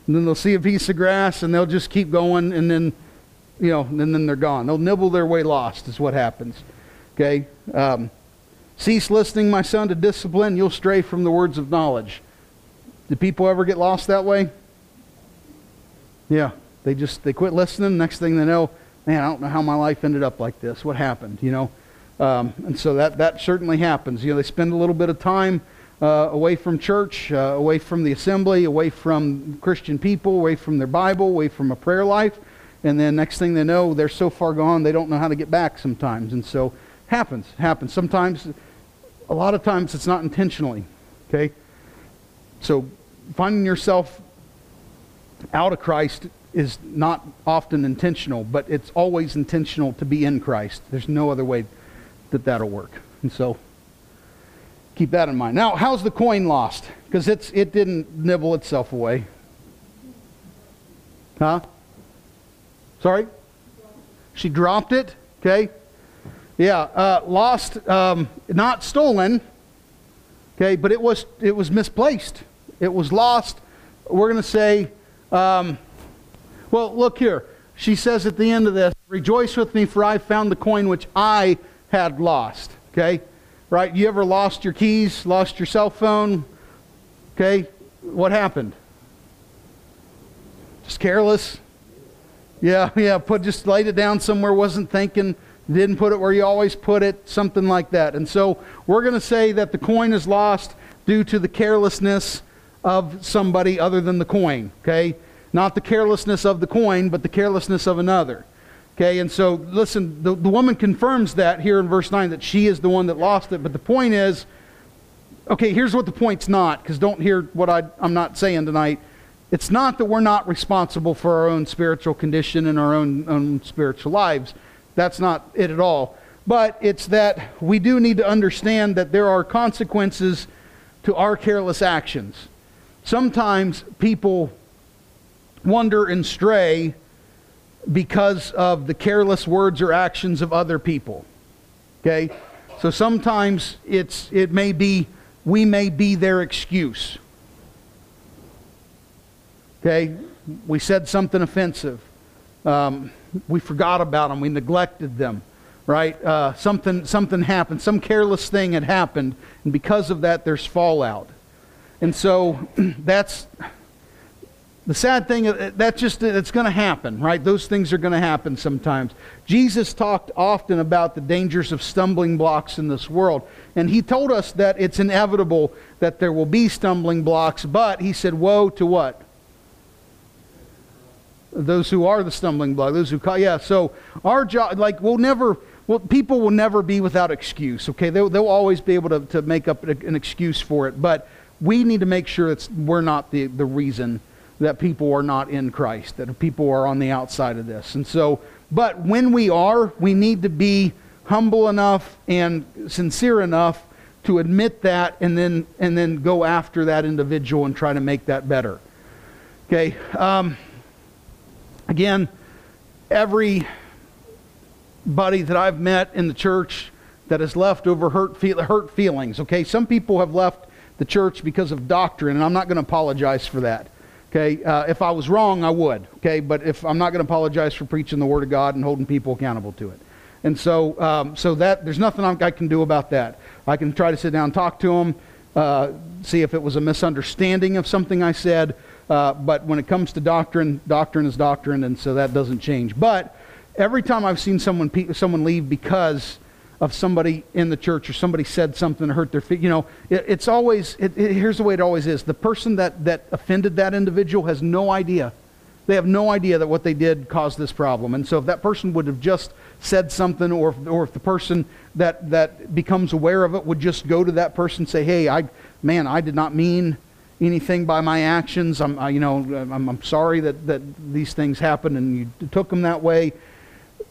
and then they'll see a piece of grass, and they'll just keep going, and then you know and then they're gone. They'll nibble their way lost. Is what happens. Okay. Um, Cease listening, my son, to discipline. You'll stray from the words of knowledge. Did people ever get lost that way? Yeah. They just they quit listening. Next thing they know, man, I don't know how my life ended up like this. What happened? You know, um, and so that that certainly happens. You know, they spend a little bit of time uh, away from church, uh, away from the assembly, away from Christian people, away from their Bible, away from a prayer life, and then next thing they know, they're so far gone they don't know how to get back sometimes. And so happens, happens. Sometimes, a lot of times, it's not intentionally. Okay, so finding yourself out of Christ is not often intentional, but it's always intentional to be in Christ. There's no other way that that'll work. And so keep that in mind. Now, how's the coin lost? Because it's it didn't nibble itself away. Huh? Sorry? She dropped it. Okay. Yeah. Uh, lost, um, not stolen. Okay, but it was it was misplaced. It was lost. We're going to say. Um, well, look here. She says at the end of this, Rejoice with me, for I found the coin which I had lost. Okay? Right? You ever lost your keys, lost your cell phone? Okay? What happened? Just careless? Yeah, yeah, put just laid it down somewhere, wasn't thinking, didn't put it where you always put it, something like that. And so we're going to say that the coin is lost due to the carelessness of somebody other than the coin. Okay? Not the carelessness of the coin, but the carelessness of another. Okay, and so listen, the, the woman confirms that here in verse 9 that she is the one that lost it. But the point is, okay, here's what the point's not, because don't hear what I, I'm not saying tonight. It's not that we're not responsible for our own spiritual condition and our own, own spiritual lives. That's not it at all. But it's that we do need to understand that there are consequences to our careless actions. Sometimes people wander and stray because of the careless words or actions of other people. Okay? So sometimes it's it may be we may be their excuse. Okay? We said something offensive. Um, we forgot about them. We neglected them. Right? Uh, something something happened. Some careless thing had happened, and because of that, there's fallout. And so that's the sad thing, uh, that's just, it's going to happen, right? Those things are going to happen sometimes. Jesus talked often about the dangers of stumbling blocks in this world. And he told us that it's inevitable that there will be stumbling blocks, but he said, woe to what? Those who are the stumbling block, those who, yeah, so our job, like, we'll never, well, people will never be without excuse, okay? They'll, they'll always be able to, to make up an excuse for it, but we need to make sure it's, we're not the, the reason that people are not in Christ, that people are on the outside of this. And so, but when we are, we need to be humble enough and sincere enough to admit that and then, and then go after that individual and try to make that better. Okay. Um, again, every buddy that I've met in the church that has left over hurt, feel, hurt feelings. Okay. Some people have left the church because of doctrine, and I'm not going to apologize for that. Okay, uh, if I was wrong, I would. Okay, but if I'm not going to apologize for preaching the Word of God and holding people accountable to it, and so um, so that there's nothing I can do about that. I can try to sit down and talk to them, uh, see if it was a misunderstanding of something I said. Uh, but when it comes to doctrine, doctrine is doctrine, and so that doesn't change. But every time I've seen someone someone leave because of somebody in the church or somebody said something to hurt their feet. You know, it, it's always, it, it, here's the way it always is. The person that, that offended that individual has no idea. They have no idea that what they did caused this problem. And so if that person would have just said something or, or if the person that, that becomes aware of it would just go to that person and say, hey, I, man, I did not mean anything by my actions. I'm, I, you know, I'm, I'm sorry that, that these things happened and you took them that way.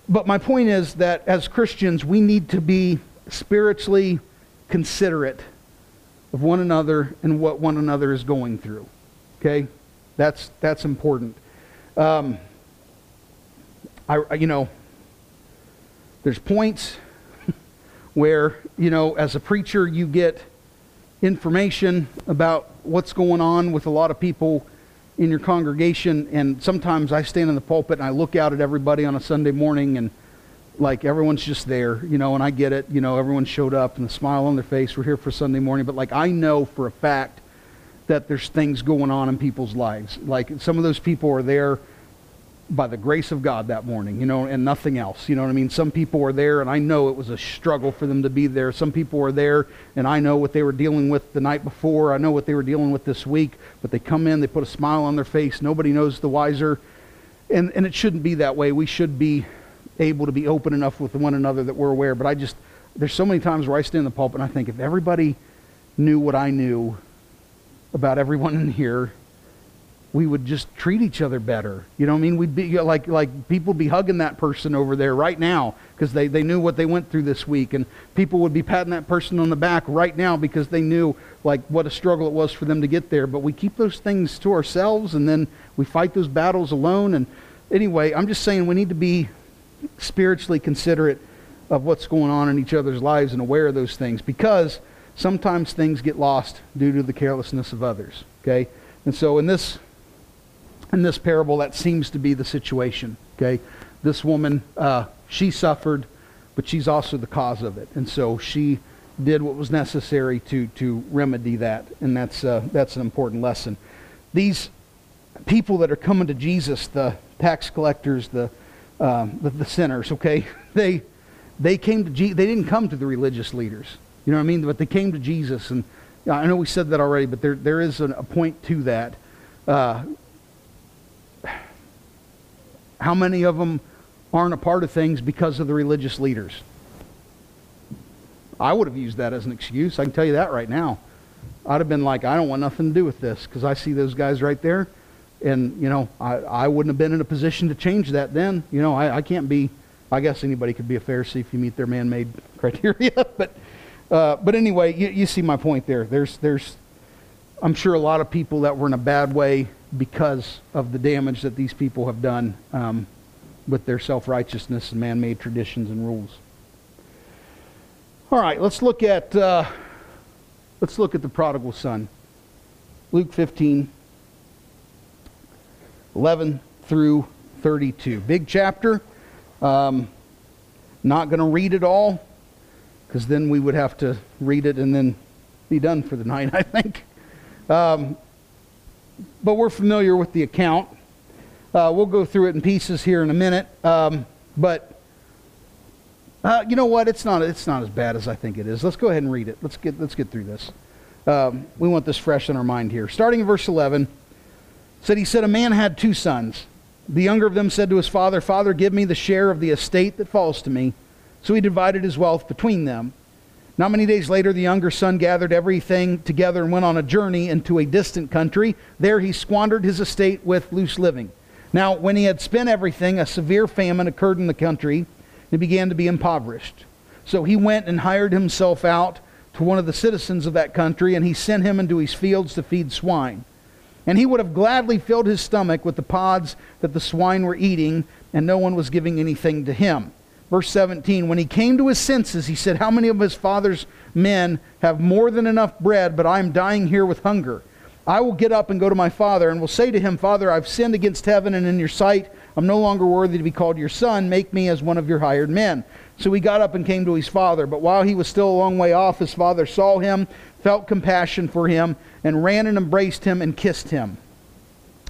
But my point is that as Christians, we need to be spiritually considerate of one another and what one another is going through. Okay? That's, that's important. Um, I, you know, there's points where, you know, as a preacher, you get information about what's going on with a lot of people in your congregation, and sometimes I stand in the pulpit and I look out at everybody on a Sunday morning and like everyone's just there, you know, and I get it, you know, everyone showed up and the smile on their face, we're here for Sunday morning, but like I know for a fact that there's things going on in people's lives. Like some of those people are there by the grace of God that morning, you know, and nothing else. You know what I mean? Some people were there, and I know it was a struggle for them to be there. Some people were there, and I know what they were dealing with the night before. I know what they were dealing with this week. But they come in, they put a smile on their face. Nobody knows the wiser. And, and it shouldn't be that way. We should be able to be open enough with one another that we're aware. But I just, there's so many times where I stand in the pulpit and I think if everybody knew what I knew about everyone in here, we would just treat each other better. You know what I mean? We'd be like, like people be hugging that person over there right now because they, they knew what they went through this week. And people would be patting that person on the back right now because they knew like what a struggle it was for them to get there. But we keep those things to ourselves and then we fight those battles alone. And anyway, I'm just saying we need to be spiritually considerate of what's going on in each other's lives and aware of those things because sometimes things get lost due to the carelessness of others. Okay? And so in this in this parable, that seems to be the situation. Okay, this woman, uh, she suffered, but she's also the cause of it, and so she did what was necessary to to remedy that, and that's uh, that's an important lesson. These people that are coming to Jesus, the tax collectors, the um, the, the sinners, okay, they they came to they didn't come to the religious leaders, you know what I mean? But they came to Jesus, and I know we said that already, but there there is a point to that. How many of them aren't a part of things because of the religious leaders? I would have used that as an excuse. I can tell you that right now. I'd have been like, I don't want nothing to do with this because I see those guys right there. And, you know, I, I wouldn't have been in a position to change that then. You know, I, I can't be, I guess anybody could be a Pharisee if you meet their man made criteria. but, uh, but anyway, you, you see my point there. There's, there's, I'm sure a lot of people that were in a bad way because of the damage that these people have done um, with their self-righteousness and man-made traditions and rules. All right, let's look at uh, let's look at the prodigal son. Luke 15, 11 through 32. Big chapter. Um, not going to read it all because then we would have to read it and then be done for the night, I think. Um, but we're familiar with the account. Uh, we'll go through it in pieces here in a minute. Um, but uh, you know what? It's not, it's not as bad as I think it is. Let's go ahead and read it. Let's get, let's get through this. Um, we want this fresh in our mind here. Starting in verse 11, said he said, A man had two sons. The younger of them said to his father, Father, give me the share of the estate that falls to me. So he divided his wealth between them. Not many days later, the younger son gathered everything together and went on a journey into a distant country. There he squandered his estate with loose living. Now, when he had spent everything, a severe famine occurred in the country, and he began to be impoverished. So he went and hired himself out to one of the citizens of that country, and he sent him into his fields to feed swine. And he would have gladly filled his stomach with the pods that the swine were eating, and no one was giving anything to him. Verse 17 When he came to his senses, he said, How many of his father's men have more than enough bread, but I am dying here with hunger? I will get up and go to my father, and will say to him, Father, I've sinned against heaven and in your sight. I'm no longer worthy to be called your son. Make me as one of your hired men. So he got up and came to his father. But while he was still a long way off, his father saw him, felt compassion for him, and ran and embraced him and kissed him.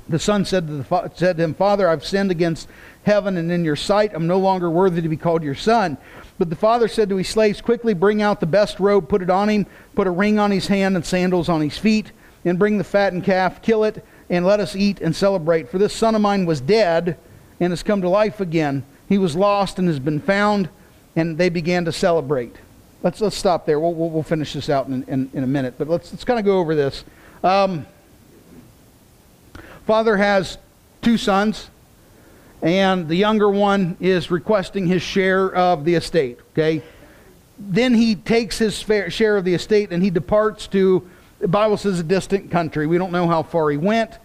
The son said to, the, said to him, Father, I've sinned against heaven and in your sight. I'm no longer worthy to be called your son. But the father said to his slaves, Quickly bring out the best robe, put it on him, put a ring on his hand and sandals on his feet and bring the fattened calf, kill it, and let us eat and celebrate. For this son of mine was dead and has come to life again. He was lost and has been found, and they began to celebrate. Let's, let's stop there. We'll, we'll, we'll finish this out in, in, in, a minute, but let's, let's kind of go over this. Um, father has two sons, and the younger one is requesting his share of the estate, okay? Then he takes his share of the estate and he departs to the Bible says a distant country. We don't know how far he went,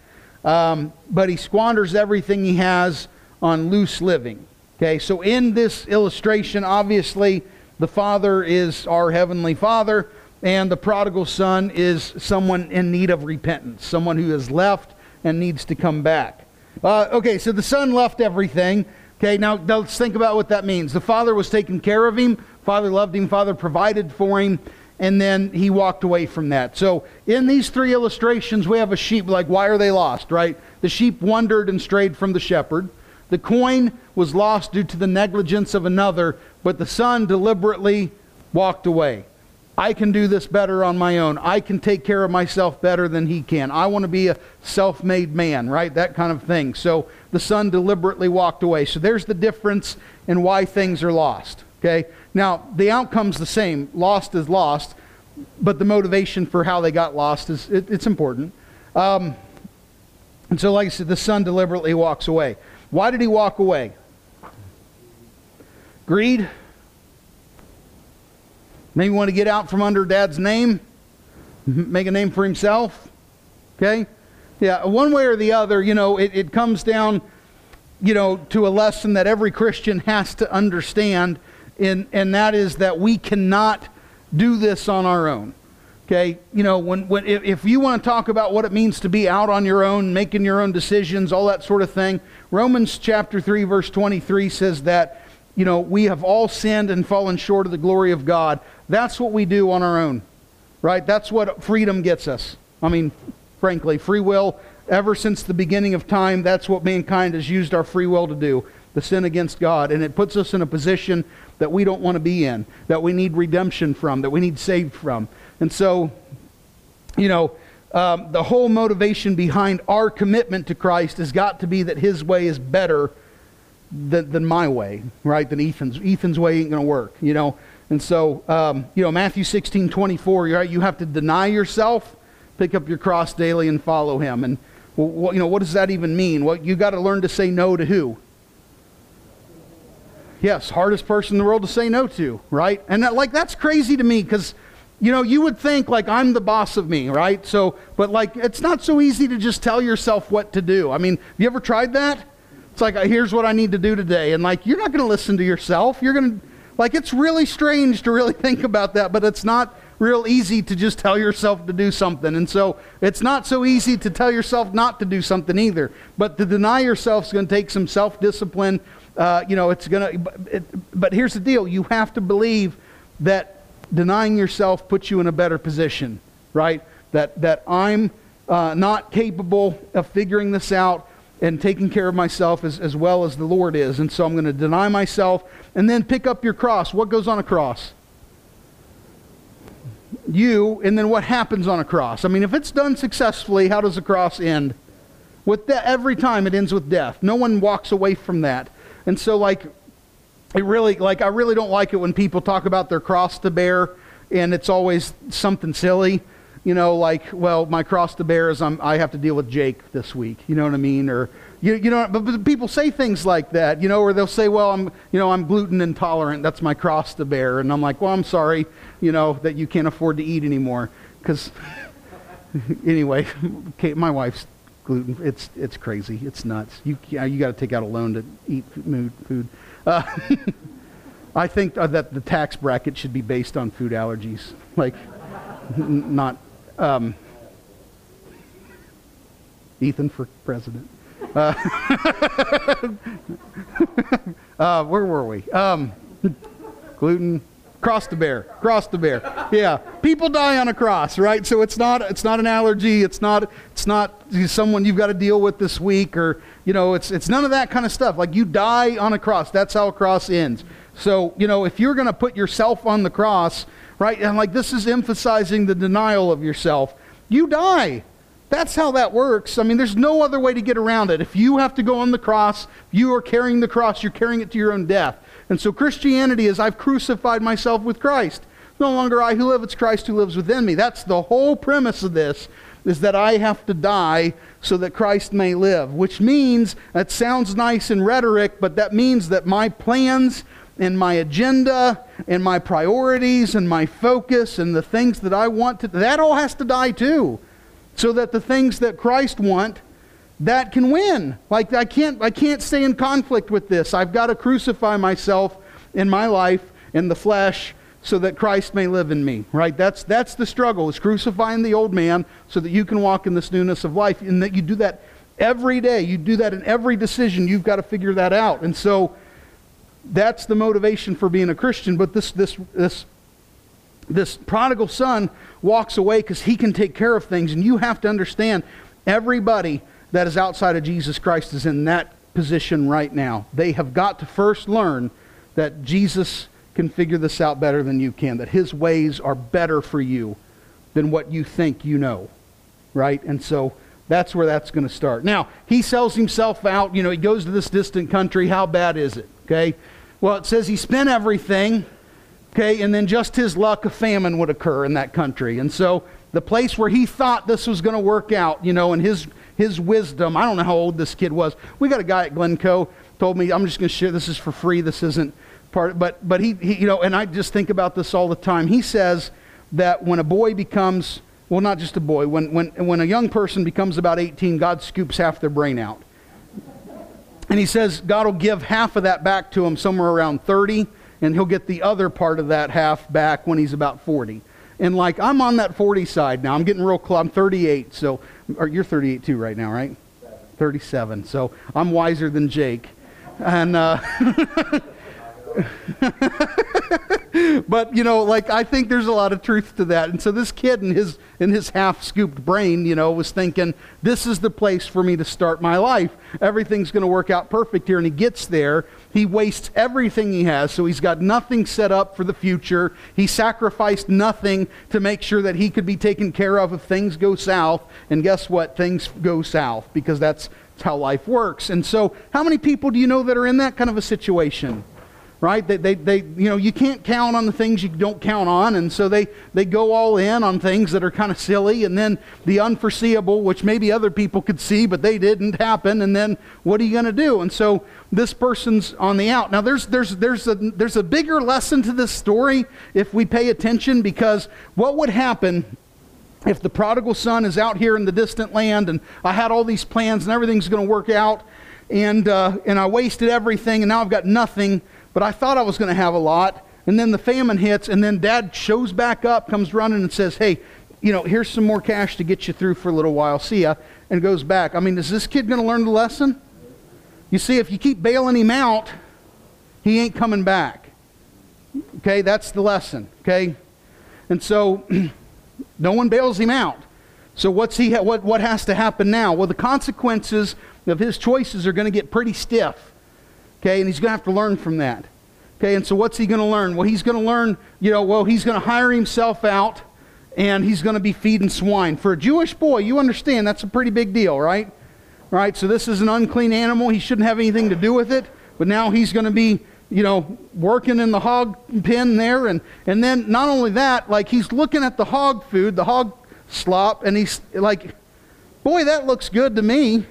um, but he squanders everything he has on loose living. Okay, so in this illustration, obviously, the father is our heavenly father, and the prodigal son is someone in need of repentance, someone who has left and needs to come back. Uh, okay, so the son left everything. Okay, now let's think about what that means. The father was taking care of him, father loved him, father provided for him and then he walked away from that. So in these three illustrations, we have a sheep, like, why are they lost, right? The sheep wandered and strayed from the shepherd. The coin was lost due to the negligence of another, but the son deliberately walked away. I can do this better on my own. I can take care of myself better than he can. I want to be a self made man, right? That kind of thing. So the son deliberately walked away. So there's the difference in why things are lost. Okay? Now, the outcome's the same. Lost is lost, but the motivation for how they got lost is it, it's important. Um, and so, like I said, the son deliberately walks away. Why did he walk away? Greed? Maybe want to get out from under dad's name, make a name for himself. Okay? Yeah, one way or the other, you know, it, it comes down, you know, to a lesson that every Christian has to understand and, and that is that we cannot do this on our own. Okay, you know, when, when if, if you want to talk about what it means to be out on your own, making your own decisions, all that sort of thing, Romans chapter 3, verse 23 says that, you know, we have all sinned and fallen short of the glory of God. That's what we do on our own, right? That's what freedom gets us. I mean, frankly, free will, ever since the beginning of time, that's what mankind has used our free will to do the sin against God. And it puts us in a position that we don't want to be in, that we need redemption from, that we need saved from. And so, you know, um, the whole motivation behind our commitment to Christ has got to be that his way is better than, than my way, right? Than Ethan's. Ethan's way ain't going to work, you know? And so, um, you know, Matthew 16, 24, right? You have to deny yourself, pick up your cross daily, and follow him. And, well, you know, what does that even mean? Well, you got to learn to say no to who? Yes, hardest person in the world to say no to, right? And that, like that's crazy to me because you know, you would think like I'm the boss of me, right? So, but like it's not so easy to just tell yourself what to do. I mean, have you ever tried that? It's like here's what I need to do today and like you're not going to listen to yourself. You're going to like it's really strange to really think about that, but it's not real easy to just tell yourself to do something. And so it's not so easy to tell yourself not to do something either. But to deny yourself is going to take some self discipline uh, you know, it's going to, but here's the deal you have to believe that denying yourself puts you in a better position, right? That, that I'm uh, not capable of figuring this out and taking care of myself as, as well as the Lord is. And so I'm going to deny myself and then pick up your cross. What goes on a cross? You, and then what happens on a cross? I mean, if it's done successfully, how does a cross end? With de- every time it ends with death. No one walks away from that. And so, like, it really, like, I really don't like it when people talk about their cross to bear, and it's always something silly. You know, like, well, my cross to bear is I'm, I have to deal with Jake this week. You know what I mean? Or, you, you know, but, but people say things like that, you know, or they'll say, well, I'm, you know, I'm gluten intolerant. That's my cross to bear. And I'm like, well, I'm sorry, you know, that you can't afford to eat anymore. Because, anyway, Kate, my wife's gluten. It's it's crazy. It's nuts. You you got to take out a loan to eat food. Uh, I think uh, that the tax bracket should be based on food allergies, like not um, Ethan for president. Uh, uh, where were we? Um, gluten cross the bear cross the bear yeah people die on a cross right so it's not it's not an allergy it's not it's not someone you've got to deal with this week or you know it's it's none of that kind of stuff like you die on a cross that's how a cross ends so you know if you're going to put yourself on the cross right and like this is emphasizing the denial of yourself you die that's how that works. I mean, there's no other way to get around it. If you have to go on the cross, you are carrying the cross, you're carrying it to your own death. And so Christianity is I've crucified myself with Christ. No longer I who live, it's Christ who lives within me. That's the whole premise of this, is that I have to die so that Christ may live, which means, that sounds nice in rhetoric, but that means that my plans and my agenda and my priorities and my focus and the things that I want to, that all has to die too. So that the things that Christ want that can win. Like I can't I can't stay in conflict with this. I've got to crucify myself in my life in the flesh so that Christ may live in me. Right? That's that's the struggle. Is crucifying the old man so that you can walk in this newness of life and that you do that every day. You do that in every decision. You've got to figure that out. And so that's the motivation for being a Christian, but this this this this prodigal son walks away because he can take care of things and you have to understand everybody that is outside of Jesus Christ is in that position right now. They have got to first learn that Jesus can figure this out better than you can, that his ways are better for you than what you think you know. Right? And so that's where that's going to start. Now, he sells himself out. You know, he goes to this distant country. How bad is it? Okay? Well, it says he spent everything. Okay? And then just his luck, a famine would occur in that country. And so the place where he thought this was going to work out, you know, and his his wisdom. I don't know how old this kid was. We got a guy at Glencoe told me, I'm just going to share this is for free. This isn't part, but but he, he you know, and I just think about this all the time. He says that when a boy becomes well, not just a boy, when when when a young person becomes about 18, God scoops half their brain out. And he says God will give half of that back to him somewhere around 30, and he'll get the other part of that half back when he's about 40. And like I'm on that 40 side now. I'm getting real close. I'm 38, so or you're 38 too right now, right? 37. So I'm wiser than Jake. And uh, but you know, like I think there's a lot of truth to that. And so this kid in his in his half-scooped brain, you know, was thinking, this is the place for me to start my life. Everything's going to work out perfect here. And he gets there, he wastes everything he has, so he's got nothing set up for the future. He sacrificed nothing to make sure that he could be taken care of if things go south. And guess what? Things go south because that's how life works. And so, how many people do you know that are in that kind of a situation? Right? They, they, they, you know, you can't count on the things you don't count on, and so they, they go all in on things that are kind of silly, and then the unforeseeable, which maybe other people could see, but they didn't happen, and then what are you going to do? And so this person's on the out. Now, there's, there's, there's, a, there's a bigger lesson to this story if we pay attention, because what would happen if the prodigal son is out here in the distant land, and I had all these plans, and everything's going to work out, and, uh, and I wasted everything, and now I've got nothing but I thought I was going to have a lot. And then the famine hits, and then dad shows back up, comes running, and says, Hey, you know, here's some more cash to get you through for a little while. See ya. And goes back. I mean, is this kid going to learn the lesson? You see, if you keep bailing him out, he ain't coming back. Okay, that's the lesson. Okay? And so, no one bails him out. So what's he ha- what what has to happen now? Well, the consequences of his choices are going to get pretty stiff. Okay, and he's going to have to learn from that. Okay, and so what's he going to learn? Well, he's going to learn, you know, well, he's going to hire himself out and he's going to be feeding swine. For a Jewish boy, you understand that's a pretty big deal, right? Right? So this is an unclean animal. He shouldn't have anything to do with it, but now he's going to be, you know, working in the hog pen there and and then not only that, like he's looking at the hog food, the hog slop and he's like, "Boy, that looks good to me."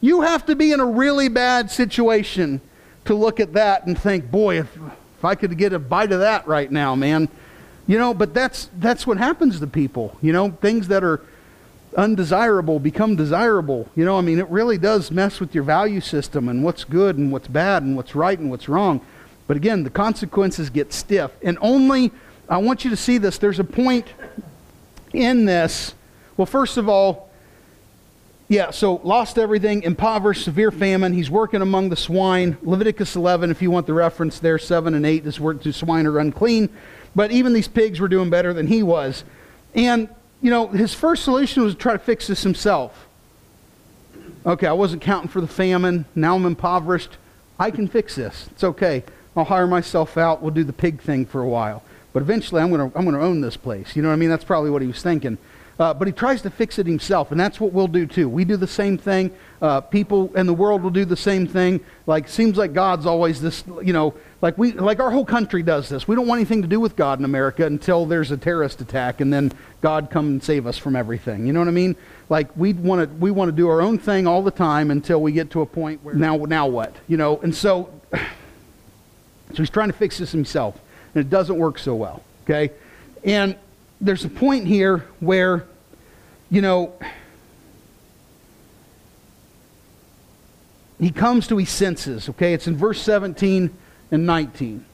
You have to be in a really bad situation to look at that and think, boy, if, if I could get a bite of that right now, man. You know, but that's, that's what happens to people. You know, things that are undesirable become desirable. You know, I mean, it really does mess with your value system and what's good and what's bad and what's right and what's wrong. But again, the consequences get stiff. And only, I want you to see this, there's a point in this. Well, first of all, yeah, so lost everything, impoverished, severe famine. He's working among the swine. Leviticus 11, if you want the reference there, 7 and 8, this word to swine are unclean. But even these pigs were doing better than he was. And, you know, his first solution was to try to fix this himself. Okay, I wasn't counting for the famine. Now I'm impoverished. I can fix this. It's okay. I'll hire myself out. We'll do the pig thing for a while. But eventually I'm going to I'm going to own this place. You know what I mean? That's probably what he was thinking. Uh, but he tries to fix it himself, and that's what we'll do too. We do the same thing. Uh, people in the world will do the same thing. Like seems like God's always this, you know, like we like our whole country does this. We don't want anything to do with God in America until there's a terrorist attack, and then God come and save us from everything. You know what I mean? Like we want to we want to do our own thing all the time until we get to a point where now now what? You know, and so so he's trying to fix this himself, and it doesn't work so well. Okay, and there's a point here where, you know, he comes to his senses. Okay, it's in verse 17 and 19.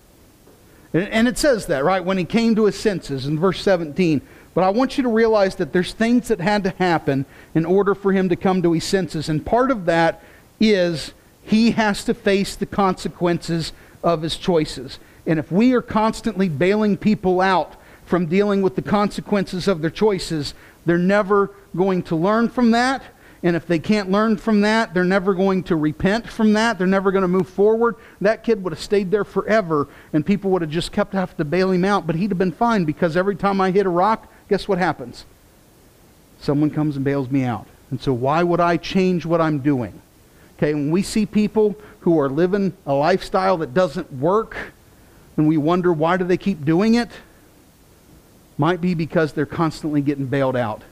And, and it says that, right? When he came to his senses in verse 17. But I want you to realize that there's things that had to happen in order for him to come to his senses. And part of that is he has to face the consequences of his choices. And if we are constantly bailing people out from dealing with the consequences of their choices, they're never going to learn from that. And if they can't learn from that, they're never going to repent from that. They're never going to move forward. That kid would have stayed there forever, and people would have just kept having to bail him out. But he'd have been fine because every time I hit a rock, guess what happens? Someone comes and bails me out. And so, why would I change what I'm doing? Okay, when we see people who are living a lifestyle that doesn't work, and we wonder why do they keep doing it, might be because they're constantly getting bailed out.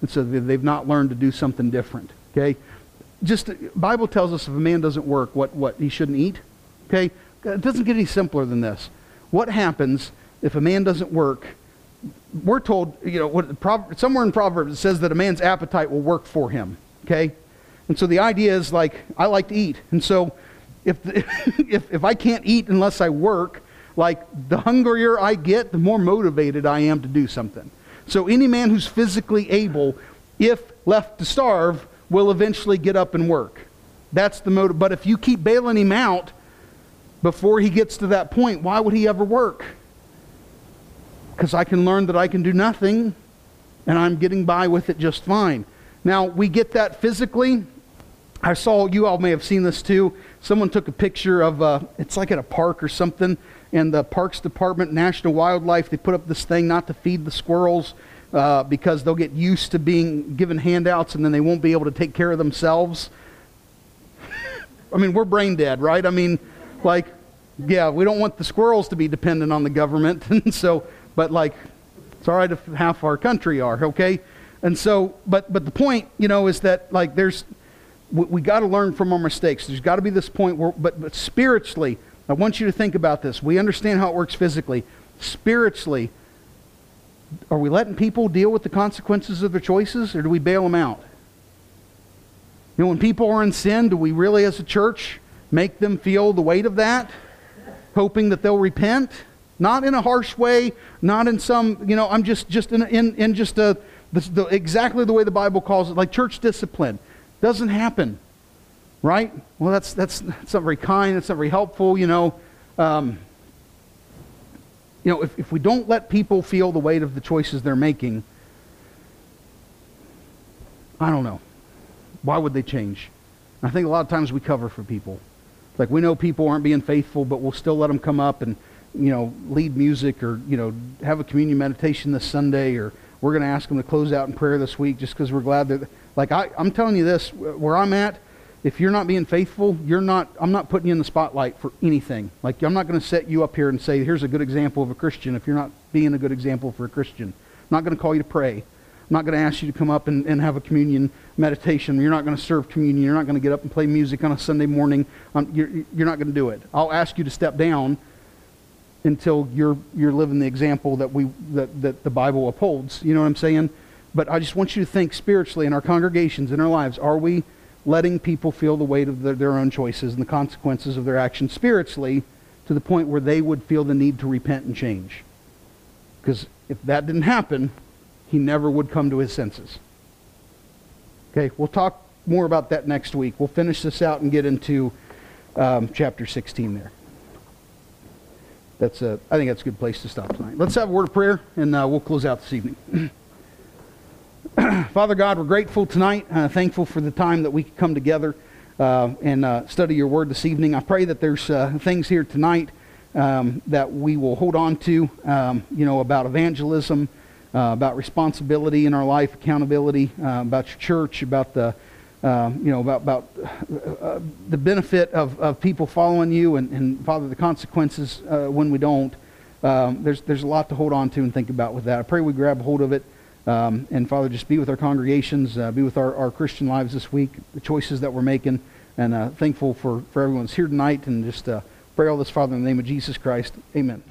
And so they've not learned to do something different. Okay? Just Bible tells us if a man doesn't work, what, what he shouldn't eat. Okay? It doesn't get any simpler than this. What happens if a man doesn't work? We're told, you know, what, somewhere in Proverbs it says that a man's appetite will work for him. Okay? And so the idea is like, I like to eat. And so if, if, if I can't eat unless I work, like the hungrier I get, the more motivated I am to do something. So any man who's physically able, if left to starve, will eventually get up and work. That's the motive. But if you keep bailing him out before he gets to that point, why would he ever work? Because I can learn that I can do nothing and I'm getting by with it just fine. Now, we get that physically. I saw, you all may have seen this too. Someone took a picture of, uh, it's like at a park or something, and the Parks Department, National Wildlife, they put up this thing not to feed the squirrels uh, because they'll get used to being given handouts and then they won't be able to take care of themselves. I mean, we're brain dead, right? I mean, like, yeah, we don't want the squirrels to be dependent on the government, and so, but like, it's all right if half our country are, okay? And so, but but the point, you know, is that like there's we, we got to learn from our mistakes. There's got to be this point where, but but spiritually, I want you to think about this. We understand how it works physically. Spiritually, are we letting people deal with the consequences of their choices or do we bail them out? You know, when people are in sin, do we really, as a church, make them feel the weight of that, hoping that they'll repent? Not in a harsh way, not in some, you know, I'm just, just in, in, in just a, the, the, exactly the way the Bible calls it, like church discipline. Doesn't happen. Right? Well, that's, that's, that's not very kind. That's not very helpful. You know, um, you know if, if we don't let people feel the weight of the choices they're making, I don't know. Why would they change? I think a lot of times we cover for people. Like we know people aren't being faithful, but we'll still let them come up and, you know, lead music or, you know, have a communion meditation this Sunday or we're going to ask them to close out in prayer this week just because we're glad that, like, I, I'm telling you this, where I'm at, if you're not being faithful, you're not, I'm not putting you in the spotlight for anything. Like, I'm not going to set you up here and say, here's a good example of a Christian if you're not being a good example for a Christian. I'm not going to call you to pray. I'm not going to ask you to come up and, and have a communion meditation. You're not going to serve communion. You're not going to get up and play music on a Sunday morning. Um, you're, you're not going to do it. I'll ask you to step down until you're, you're living the example that, we, that, that the Bible upholds. You know what I'm saying? But I just want you to think spiritually in our congregations, in our lives, are we letting people feel the weight of their, their own choices and the consequences of their actions spiritually to the point where they would feel the need to repent and change? Because if that didn't happen, he never would come to his senses. Okay, we'll talk more about that next week. We'll finish this out and get into um, chapter 16 there. That's a, I think that's a good place to stop tonight. Let's have a word of prayer, and uh, we'll close out this evening. Father God, we're grateful tonight, uh, thankful for the time that we could come together uh, and uh, study your word this evening. I pray that there's uh, things here tonight um, that we will hold on to, um, you know, about evangelism, uh, about responsibility in our life, accountability, uh, about your church, about the, um, you know, about, about the benefit of, of people following you, and, and Father, the consequences when we don't. Um, there's, there's a lot to hold on to and think about with that. I pray we grab hold of it. Um, and Father, just be with our congregations, uh, be with our, our Christian lives this week, the choices that we're making, and uh, thankful for, for everyone's here tonight. And just uh, pray all this, Father, in the name of Jesus Christ. Amen.